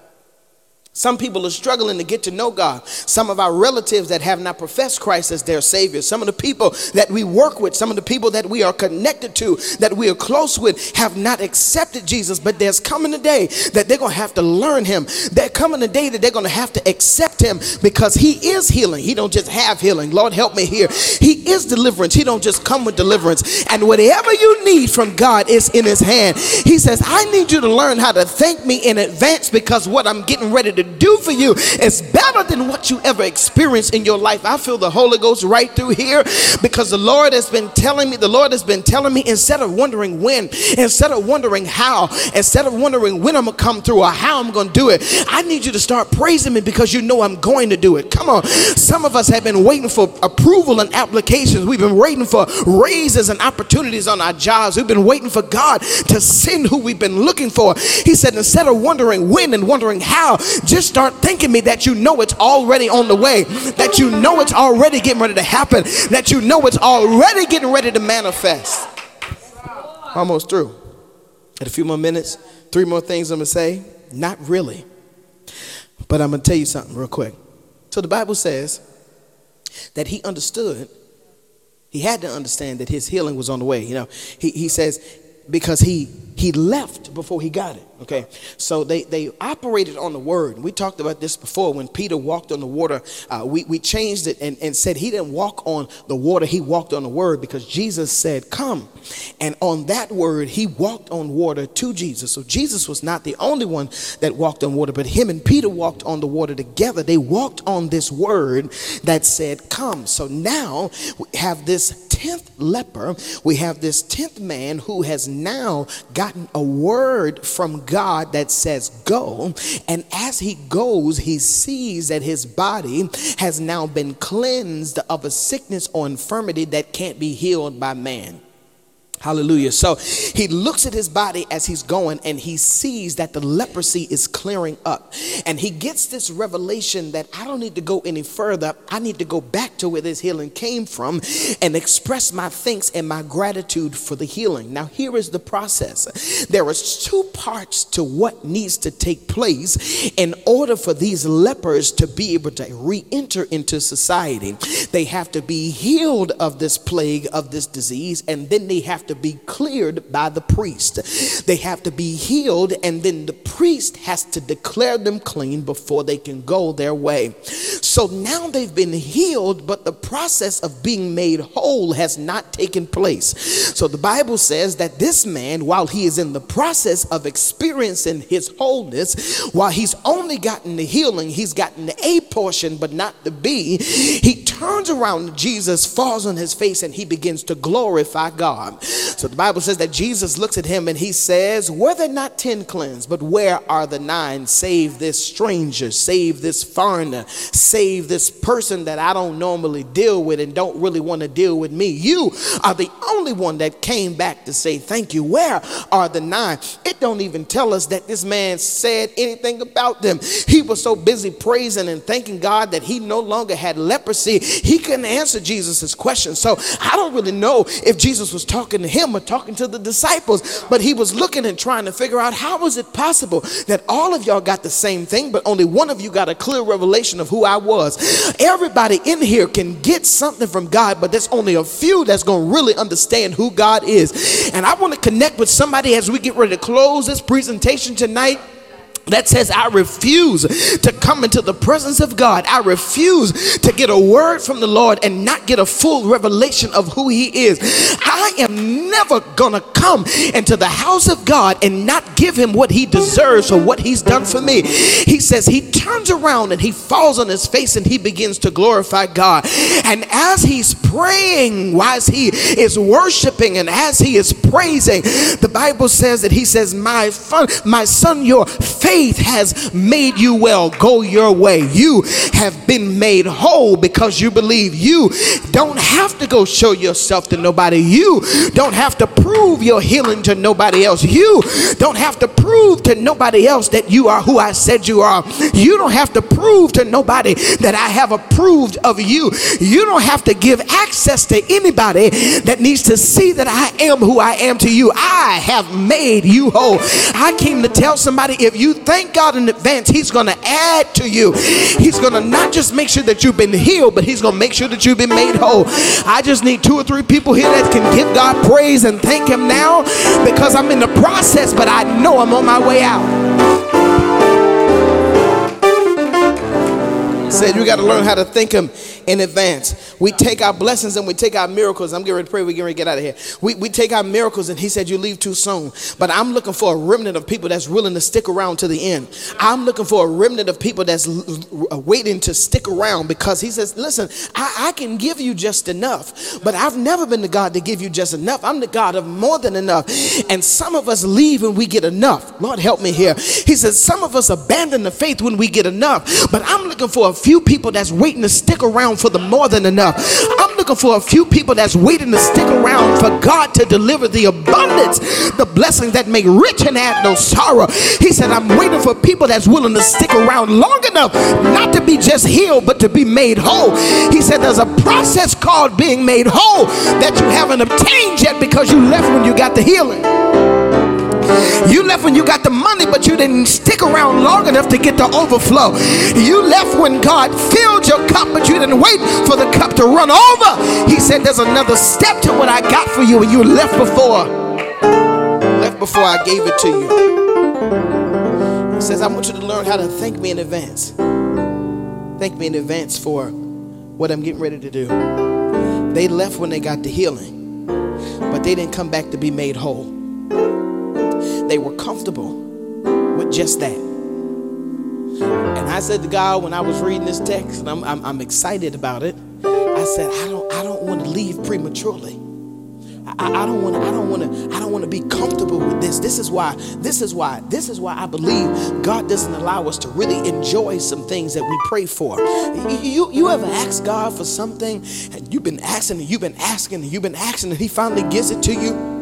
Some people are struggling to get to know God. Some of our relatives that have not professed Christ as their Savior. Some of the people that we work with, some of the people that we are connected to, that we are close with, have not accepted Jesus. But there's coming a day that they're going to have to learn Him. There's coming a day that they're going to have to accept Him because He is healing. He don't just have healing. Lord, help me here. He is deliverance. He don't just come with deliverance. And whatever you need from God is in His hand. He says, I need you to learn how to thank me in advance because what I'm getting ready to do for you is better than what you ever experienced in your life. I feel the Holy Ghost right through here because the Lord has been telling me, the Lord has been telling me instead of wondering when, instead of wondering how, instead of wondering when I'm gonna come through or how I'm gonna do it, I need you to start praising me because you know I'm going to do it. Come on. Some of us have been waiting for approval and applications. We've been waiting for raises and opportunities on our jobs. We've been waiting for God to send who we've been looking for. He said, instead of wondering when and wondering how, just start thinking me that you know it's already on the way, that you know it's already getting ready to happen, that you know it's already getting ready to manifest. Almost through. At a few more minutes, three more things I'm gonna say. Not really. But I'm gonna tell you something real quick. So the Bible says that he understood, he had to understand that his healing was on the way. You know, he, he says, because he he left before he got it okay? So they they operated on the word. We talked about this before. When peter walked on the water uh, we, we changed it and, and said he didn't walk on the water. He walked on the word because jesus said come. And on that word he walked on water to jesus. So jesus was not the only one that walked on water but him and peter walked on the water together. They walked on this word that said come. So now we have this 10th leper. We have this 10th man who has now gotten a word from God that says, Go. And as he goes, he sees that his body has now been cleansed of a sickness or infirmity that can't be healed by man. Hallelujah. So he looks at his body as he's going and he sees that the leprosy is clearing up. And he gets this revelation that I don't need to go any further. I need to go back to where this healing came from and express my thanks and my gratitude for the healing. Now, here is the process there is two parts to what needs to take place in order for these lepers to be able to re enter into society. They have to be healed of this plague, of this disease, and then they have to to be cleared by the priest. They have to be healed, and then the priest has to declare them clean before they can go their way. So now they've been healed, but the process of being made whole has not taken place. So the Bible says that this man, while he is in the process of experiencing his wholeness, while he's only gotten the healing, he's gotten the A portion, but not the B, he turns around Jesus, falls on his face, and he begins to glorify God. So the Bible says that Jesus looks at him and he says, Were there not ten cleansed? But where are the nine? Save this stranger, save this foreigner, save this person that I don't normally deal with and don't really want to deal with me. You are the only one that came back to say thank you. Where are the nine? It don't even tell us that this man said anything about them. He was so busy praising and thanking God that he no longer had leprosy. He couldn't answer Jesus' question. So I don't really know if Jesus was talking to him or talking to the disciples, but he was looking and trying to figure out how was it possible that all of y'all got the same thing, but only one of you got a clear revelation of who I was. Everybody in here can get something from God, but there's only a few that's going to really understand who God is. And I want to connect with somebody as we get ready to close this presentation tonight that says, I refuse to come into the presence of God. I refuse to get a word from the Lord and not get a full revelation of who He is. I am never gonna come into the house of God and not give Him what He deserves for what He's done for me. He says, He turns around and He falls on His face and He begins to glorify God. And as He's praying, as He is worshiping and as He is praising, the Bible says that He says, My, fun, my son, your faith faith has made you well. Go your way. You have been made whole because you believe. You don't have to go show yourself to nobody. You don't have to prove your healing to nobody else. You don't have to prove to nobody else that you are who I said you are. You don't have to prove to nobody that I have approved of you. You don't have to give access to anybody that needs to see that I am who I am to you. I have made you whole. I came to tell somebody if you thank God in advance, He's going to add to you. He's going to not just make sure that you've been healed, but He's going to make sure that you've been made whole. I just need two or three people here that can give God praise and thank Him now because I'm in the process, but I know I'm on my way out. Said you got to learn how to thank Him in advance. We take our blessings and we take our miracles. I'm getting ready to pray. We're getting ready to get out of here. We, we take our miracles and he said, You leave too soon. But I'm looking for a remnant of people that's willing to stick around to the end. I'm looking for a remnant of people that's uh, waiting to stick around because he says, Listen, I, I can give you just enough, but I've never been the God to give you just enough. I'm the God of more than enough. And some of us leave when we get enough. Lord, help me here. He says, Some of us abandon the faith when we get enough, but I'm looking for a few people that's waiting to stick around around for the more than enough. I'm looking for a few people that's waiting to stick around for God to deliver the abundance, the blessings that make rich and add no sorrow. He said, I'm waiting for people that's willing to stick around long enough not to be just healed, but to be made whole. He said, There's a process called being made whole that you haven't obtained yet because you left when you got the healing. You left when you got the money, but you didn't stick around long enough to get the overflow. You left when God filled your cup, but you didn't wait for the cup to run over. He said, There's another step to what I got for you, and you left before. Left before I gave it to you. He says, I want you to learn how to thank me in advance. Thank me in advance for what I'm getting ready to do. They left when they got the healing, but they didn't come back to be made whole they were comfortable with just that. And I said to God when I was reading this text, and I'm, I'm, I'm excited about it, I said, I don't, I don't want to leave prematurely. I, don't want to. I don't want to. I don't want to be comfortable with this. This is why. This is why. This is why I believe God doesn't allow us to really enjoy some things that we pray for. You, you, ever ask God for something and you've been asking and you've been asking and you've been asking and He finally gives it to you?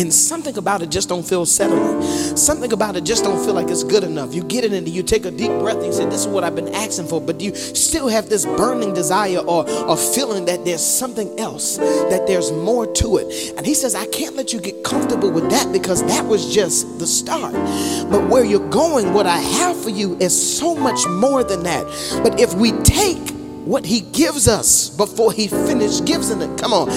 And something about it just don't feel settling. Something about it just don't feel like it's good enough. You get it and you take a deep breath and you say this is what i've been asking for. But you still have this burning desire or a feeling that there's something else that there's more to it. And he says i can't let you get comfortable with that because that was just the start. But where you're going what i have for you is so much more than that. But if we take what he gives us before he finishes giving it. Come on.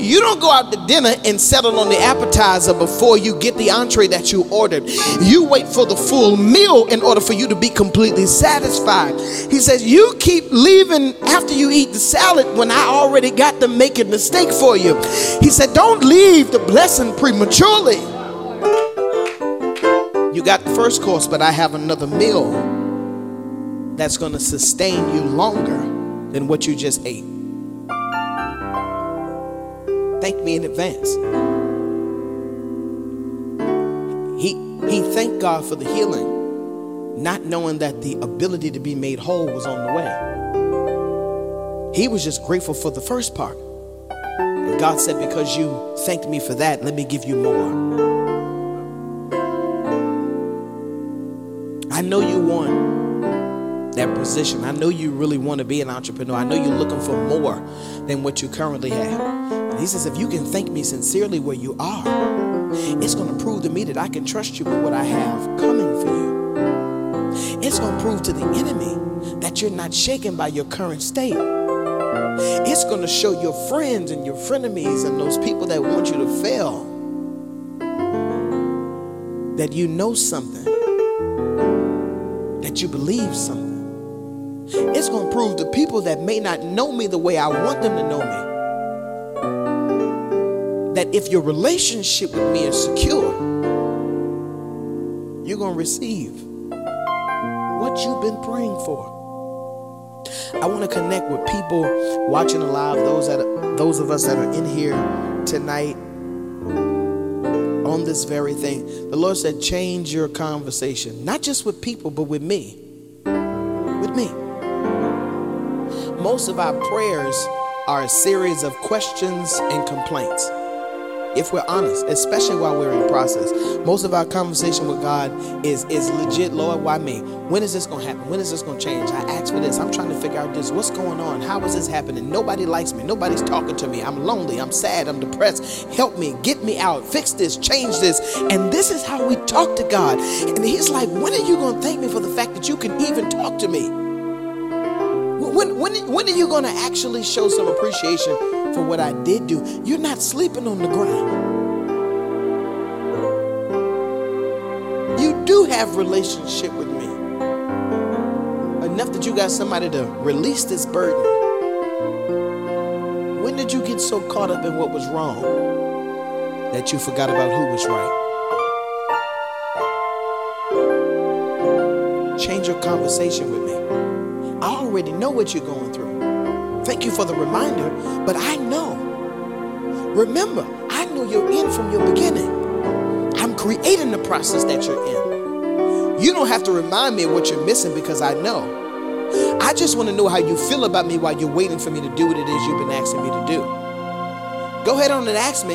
You don't go out to dinner and settle on the appetizer before you get the entree that you ordered. You wait for the full meal in order for you to be completely satisfied. He says, You keep leaving after you eat the salad when I already got to making the steak for you. He said, Don't leave the blessing prematurely. You got the first course, but I have another meal that's going to sustain you longer than what you just ate. Thank me in advance. He, he thanked God for the healing, not knowing that the ability to be made whole was on the way. He was just grateful for the first part. And God said, Because you thanked me for that, let me give you more. I know you want that position. I know you really want to be an entrepreneur. I know you're looking for more than what you currently have. And he says, if you can thank me sincerely where you are, it's going to prove to me that I can trust you with what I have coming for you. It's going to prove to the enemy that you're not shaken by your current state. It's going to show your friends and your frenemies and those people that want you to fail that you know something, that you believe something. It's going to prove to people that may not know me the way I want them to know me that if your relationship with me is secure, you're going to receive what you've been praying for. I want to connect with people watching live, those that those of us that are in here tonight on this very thing. The Lord said, change your conversation, not just with people, but with me. With me most of our prayers are a series of questions and complaints. If we're honest, especially while we're in process, most of our conversation with God is is legit. Lord, why me? When is this gonna happen? When is this gonna change? I asked for this. I'm trying to figure out this. What's going on? How is this happening? Nobody likes me. Nobody's talking to me. I'm lonely. I'm sad. I'm depressed. Help me. Get me out. Fix this. Change this. And this is how we talk to God. And He's like, when are you gonna thank me for the fact that you can even talk to me? When, when, when are you going to actually show some appreciation for what I did do? You're not sleeping on the ground. You do have relationship with me. Enough that you got somebody to release this burden. When did you get so caught up in what was wrong that you forgot about who was right? Change your conversation with me. Already know what you're going through. Thank you for the reminder, but I know. Remember, I know you're in from your beginning. I'm creating the process that you're in. You don't have to remind me of what you're missing because I know. I just want to know how you feel about me while you're waiting for me to do what it is you've been asking me to do. Go ahead on and ask me.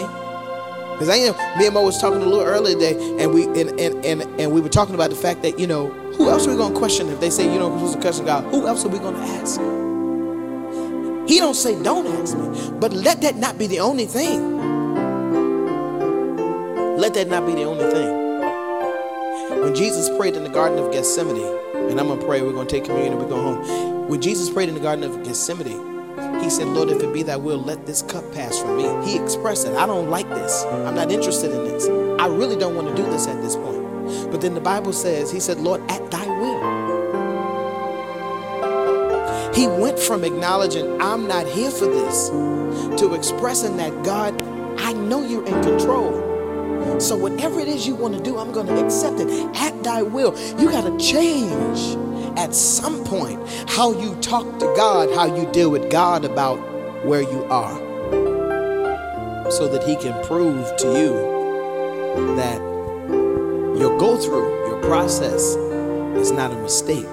Because I am, me and Mo was talking a little earlier today, and we and, and, and, and we were talking about the fact that, you know, who else are we going to question if they say, you know, who's a question God? Who else are we going to ask? He don't say, don't ask me. But let that not be the only thing. Let that not be the only thing. When Jesus prayed in the Garden of Gethsemane, and I'm to pray, we're going to take communion and we're going home. When Jesus prayed in the Garden of Gethsemane, he said, Lord, if it be thy will, let this cup pass from me. He expressed it. I don't like this. I'm not interested in this. I really don't want to do this at this point. But then the Bible says, He said, Lord, at thy will. He went from acknowledging, I'm not here for this, to expressing that, God, I know you're in control. So whatever it is you want to do, I'm going to accept it at thy will. You got to change at some point how you talk to God, how you deal with God about where you are, so that He can prove to you that your go through, your process is not a mistake,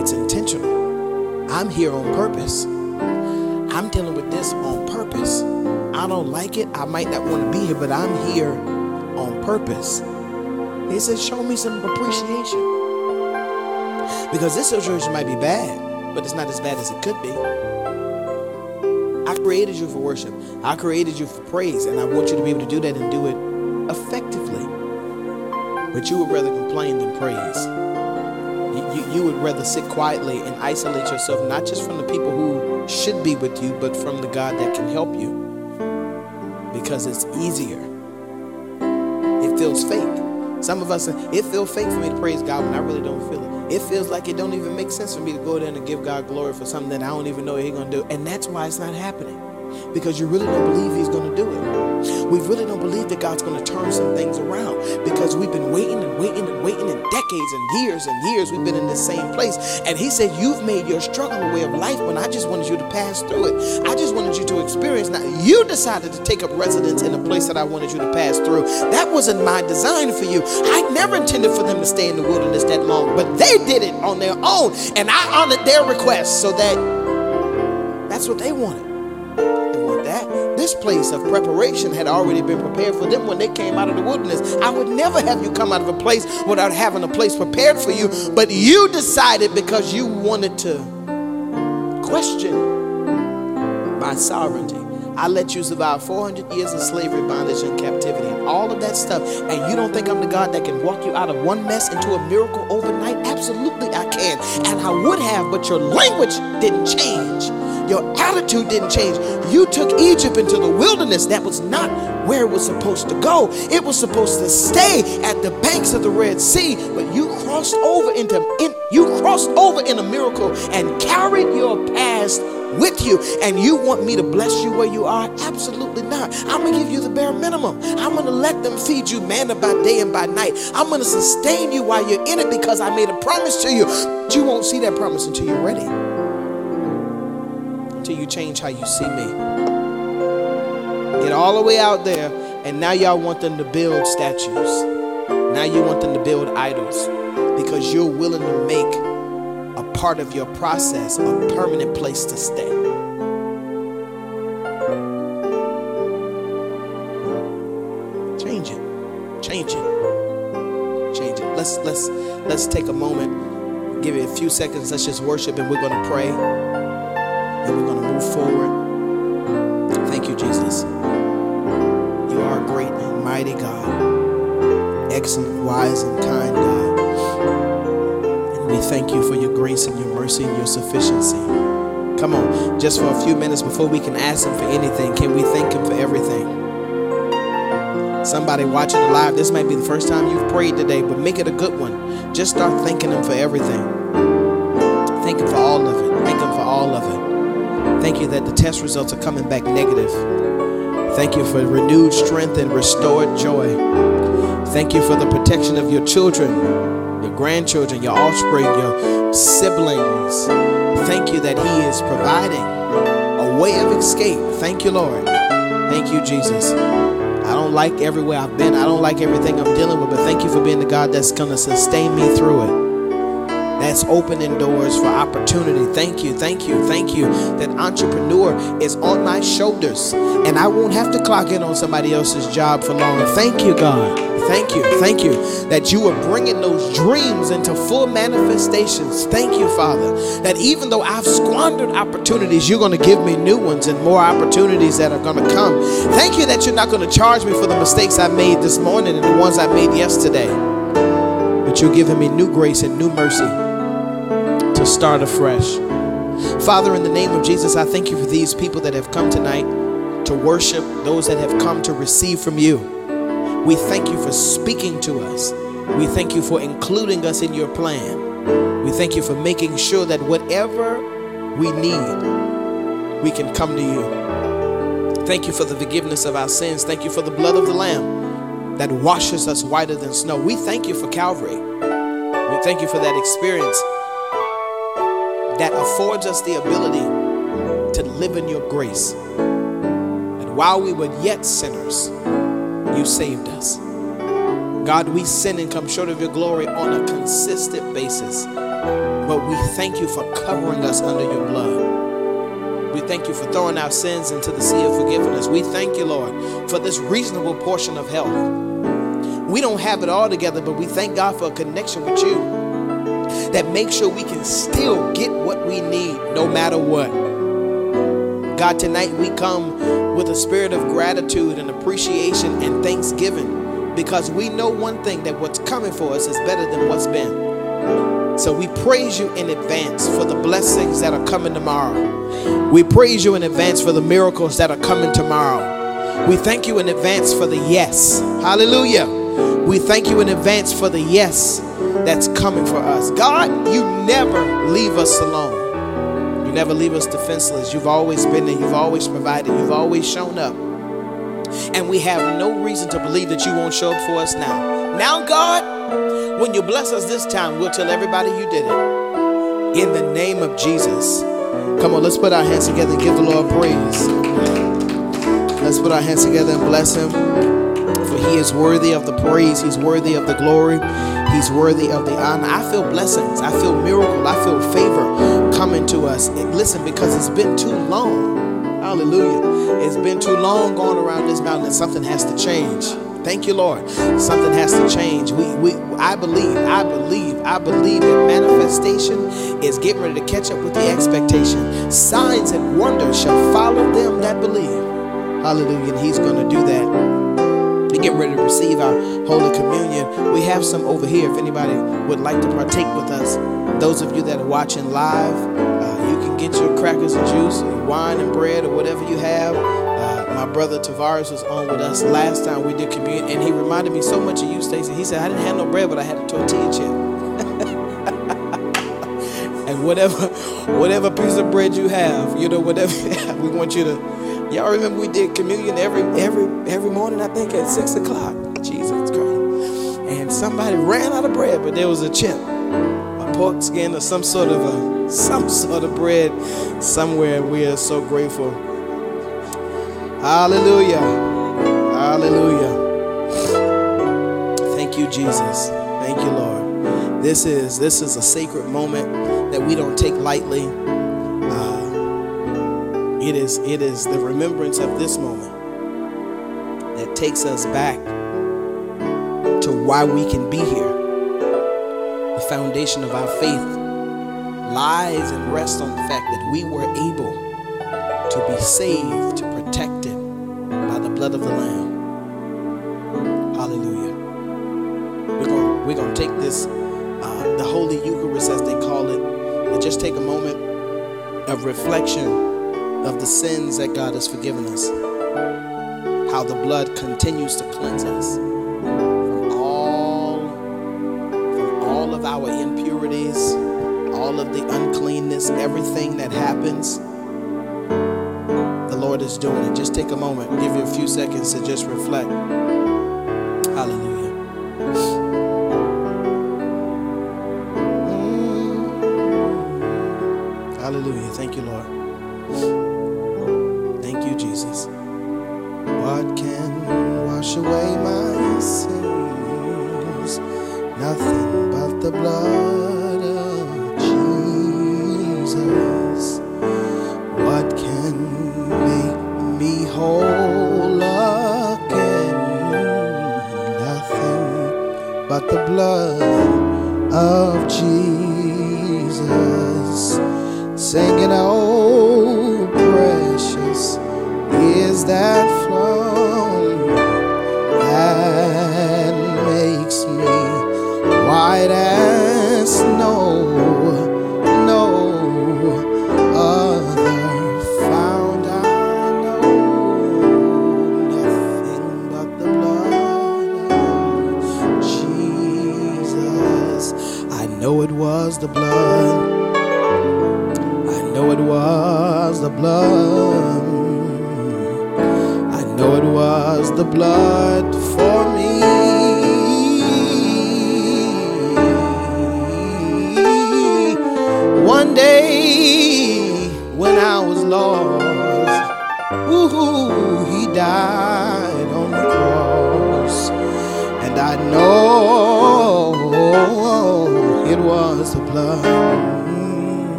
it's intentional. I'm here on purpose. I'm dealing with this on purpose. I don't like it. I might not want to be here, but I'm here on purpose. He says, Show me some appreciation. Because this situation might be bad, but it's not as bad as it could be. I created you for worship, I created you for praise, and I want you to be able to do that and do it effectively. But you would rather complain than praise. You, you, would rather sit quietly and isolate yourself, not just from the people who should be with you, but from the God that can help you. Because it's easier. It feels fake. Some of us, it feels fake for me to praise God when I really don't feel it. It feels like it don't even make sense for me to go there and give God glory for something that I don't even know He's gonna do. And that's why it's not happening. Because you really don't believe He's gonna do it we really don't believe that God's going to turn some things around because we've been waiting and waiting and waiting and decades and years and years we've been in the same place. And He said, You've made your struggle a way of life when I just wanted you to pass through it. I just wanted you to experience. Now, you decided to take up residence in a place that I wanted you to pass through. That wasn't my design for you. I never intended for them to stay in the wilderness that long, but they did it on their own. And I honored their request so that that's what they wanted this place of preparation had already been prepared for them when they came out of the wilderness. I would never have you come out of a place without having a place prepared for you, but you decided because you wanted to question my sovereignty. I let you survive 400 years of slavery, bondage, and captivity, and all of that stuff. And you don't think I'm the God that can walk you out of one mess into a miracle overnight? Absolutely, I can. And I would have, but your language didn't change. Your attitude didn't change. You took Egypt into the wilderness. That was not where it was supposed to go. It was supposed to stay at the banks of the Red Sea, but you crossed over into in, you crossed over in a miracle and carried your past with you and you want me to bless you where you are? Absolutely not. I'm going to give you the bare minimum. I'm going to let them feed you manna by day and by night. I'm going to sustain you while you're in it because I made a promise to you. But you won't see that promise until you're ready till you change how you see me. Get all the way out there, and now y'all want them to build statues. Now you want them to build idols because you're willing to make a part of your process a permanent place to stay. Change it. Change it. Change it. Let's let's let's take a moment. Give it a few seconds. Let's just worship and we're going to pray and we're going to move forward. Thank you, Jesus. You are a great and mighty God, excellent, wise, and kind God. And we thank you for your grace and your mercy and your sufficiency. Come on, just for a few minutes before we can ask Him for anything, can we thank Him for everything? Somebody watching the live, this might be the first time you've prayed today, but make it a good one. Just start thanking Him for everything. Thank Him for all of it. Thank Him for all of it. Thank you that the test results are coming back negative. Thank you for renewed strength and restored joy. Thank you for the protection of your children, your grandchildren, your offspring, your siblings. Thank you that He is providing a way of escape. Thank you, Lord. Thank you, Jesus. I don't like everywhere I've been. I don't like everything I'm dealing with, but thank you for being the God that's going to sustain me through it that's opening doors for opportunity. Thank you, thank you, thank you. That entrepreneur is on my shoulders and I won't have to clock in on somebody else's job for long. Thank you, God. Thank you, thank you that you are bringing those dreams into full manifestations. Thank you, Father, that even though I've squandered opportunities, you're going to give me new ones and more opportunities that are going to come. Thank you that you're not going to charge me for the mistakes I made this morning and the ones I made yesterday, but you're giving me new grace and new mercy start afresh. Father, in the name of Jesus, I thank you for these people that have come tonight to worship, those that have come to receive from you. We thank you for speaking to us. We thank you for including us in your plan. We thank you for making sure that whatever we need, we can come to you. Thank you for the forgiveness of our sins. Thank you for the blood of the Lamb that washes us whiter than snow. We thank you for Calvary. We thank you for that experience that affords us the ability to live in your grace. And while we were yet sinners, you saved us. God, we sin and come short of your glory on a consistent basis. But we thank you for covering us under your blood. We thank you for throwing our sins into the sea of forgiveness. We thank you, Lord, for this reasonable portion of health. We don't have it all together, but we thank God for a connection with you that make sure we can still get what we need no matter what. God, tonight we come with a spirit of gratitude and appreciation and thanksgiving because we know one thing that what's coming for us is better than what's been. So we praise you in advance for the blessings that are coming tomorrow. We praise you in advance for the miracles that are coming tomorrow. We thank you in advance for the yes. Hallelujah. We thank you in advance for the yes that's coming for us. God, you never leave us alone. You never leave us defenseless. You've always been there. You've always provided. You've always shown up. And we have no reason to believe that you won't show up for us now. Now, God, when you bless us this time, we'll tell everybody you did it. In the name of Jesus. Come on, let's put our hands together and give the Lord praise. Let's put our hands together and bless him. He is worthy of the praise, he's worthy of the glory, he's worthy of the honor. I feel blessings, I feel miracle, I feel favor coming to us. And listen, because it's been too long. Hallelujah. It's been too long going around this mountain something has to change. Thank you, Lord. Something has to change. We, we, I believe, I believe, I believe that manifestation is getting ready to catch up with the expectation. Signs and wonders shall follow them that believe. Hallelujah. And He's going to do that. Getting ready to receive our Holy Communion. We have some over here if anybody would like to partake with us. Those of you that are watching live, uh, you can get your crackers and juice, and wine and bread, or whatever you have. Uh, my brother Tavares was on with us last time we did communion, and he reminded me so much of you, Stacy. He said, I didn't have no bread, but I had a tortilla chip. and whatever whatever piece of bread you have, you know, whatever we want you to Y'all remember we did communion every every every morning, I think at six o'clock. Jesus Christ. And somebody ran out of bread, but there was a chip, a pork skin, or some sort of a some sort of bread somewhere. We are so grateful. Hallelujah. Hallelujah. Thank you, Jesus. Thank you, Lord. This is this is a sacred moment that we don't take lightly. It is, it is the remembrance of this moment that takes us back to why we can be here. The foundation of our faith lies and rests on the fact that we were able to be saved, protected by the blood of the Lamb. Hallelujah. We're going we're to take this, uh, the Holy Eucharist as they call it, and just take a moment of reflection of the sins that God has forgiven us. How the blood continues to cleanse us from all, from all of our impurities, all of the uncleanness, everything that happens. The Lord is doing it. Just take a moment, give you a few seconds to just reflect. Hallelujah. Hallelujah. Thank you, Lord.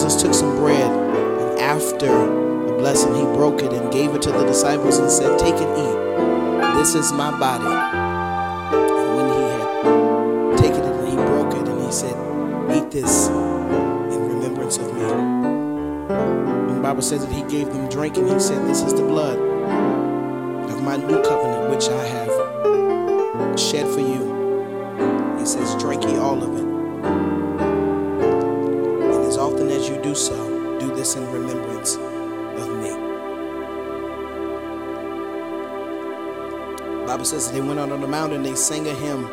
Jesus took some bread, and after the blessing, he broke it and gave it to the disciples and said, Take and eat. This is my body. And when he had taken it and he broke it, and he said, Eat this in remembrance of me. And the Bible says that he gave them drink, and he said, This is the blood of my new covenant, which I have shed for you. He says, Drink ye all of it. Often as you do so, do this in remembrance of me. The Bible says they went out on the mountain, they sang a hymn,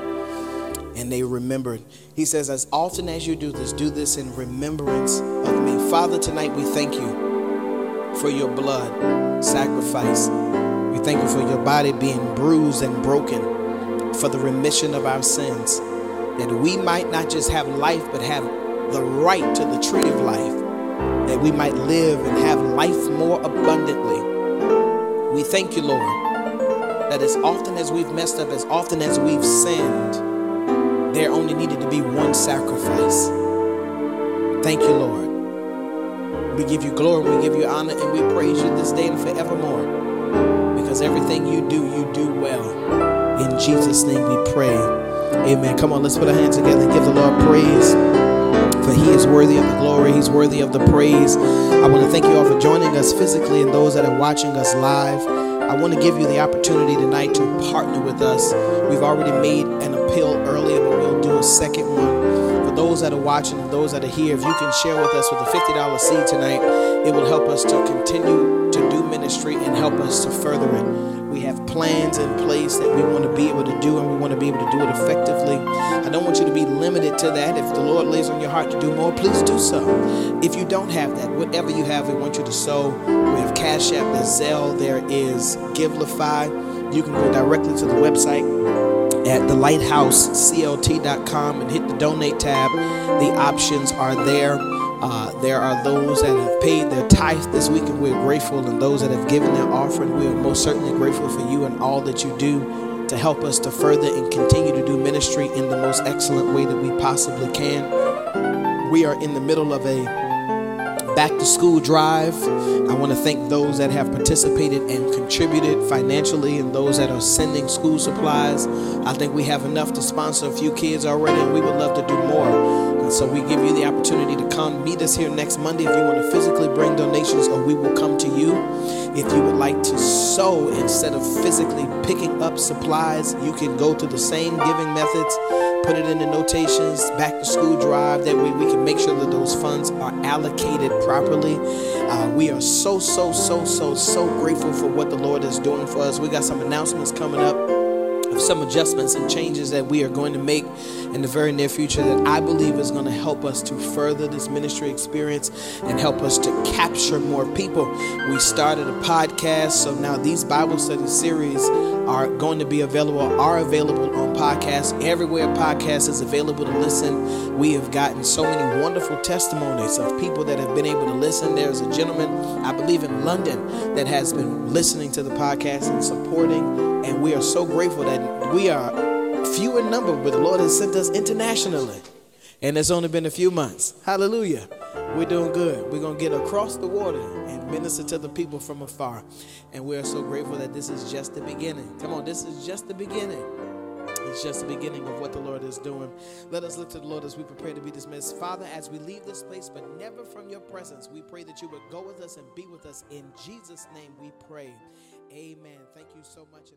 and they remembered. He says, As often as you do this, do this in remembrance of me. Father, tonight we thank you for your blood sacrifice. We thank you for your body being bruised and broken for the remission of our sins, that we might not just have life, but have the right to the tree of life, that we might live and have life more abundantly. We thank you, Lord, that as often as we've messed up, as often as we've sinned, there only needed to be one sacrifice. Thank you, Lord. We give you glory, we give you honor, and we praise you this day and forevermore. Because everything you do, you do well. In Jesus' name we pray. Amen. Come on, let's put our hands together and give the Lord praise. For he is worthy of the glory, he's worthy of the praise. I want to thank you all for joining us physically and those that are watching us live. I want to give you the opportunity tonight to partner with us. We've already made an appeal earlier, but we'll do a second one. For those that are watching and those that are here, if you can share with us with a $50 seed tonight, it will help us to continue to do ministry and help us to further it. Plans in place that we want to be able to do, and we want to be able to do it effectively. I don't want you to be limited to that. If the Lord lays on your heart to do more, please do so. If you don't have that, whatever you have, we want you to sow. We have Cash App, there's Zelle, there is Givelify. You can go directly to the website at thelighthouseCLT.com and hit the donate tab. The options are there. Uh, there are those that have paid their tithe this week, and we're grateful. And those that have given their offering, we are most certainly grateful for you and all that you do to help us to further and continue to do ministry in the most excellent way that we possibly can. We are in the middle of a back to school drive. I want to thank those that have participated and contributed financially and those that are sending school supplies. I think we have enough to sponsor a few kids already, and we would love to do more. And so we give you the opportunity to come meet us here next Monday if you want to physically bring donations, or we will come to you. If you would like to sow instead of physically picking up supplies, you can go to the same giving methods, put it in the notations, back to school drive. That way we can make sure that those funds are allocated properly. Uh, we are so, so, so, so, so grateful for what the Lord is doing for us. We got some announcements coming up some adjustments and changes that we are going to make in the very near future that I believe is going to help us to further this ministry experience and help us to capture more people. We started a podcast, so now these Bible study series are going to be available, are available on podcasts. Everywhere podcast is available to listen. We have gotten so many wonderful testimonies of people that have been able to listen. There's a gentleman, I believe in London, that has been listening to the podcast and supporting. And we are so grateful that we are few in number, but the Lord has sent us internationally. And it's only been a few months. Hallelujah. We're doing good. We're going to get across the water and minister to the people from afar. And we are so grateful that this is just the beginning. Come on, this is just the beginning. It's just the beginning of what the Lord is doing. Let us look to the Lord as we prepare to be dismissed. Father, as we leave this place, but never from your presence, we pray that you would go with us and be with us. In Jesus' name we pray. Amen. Thank you so much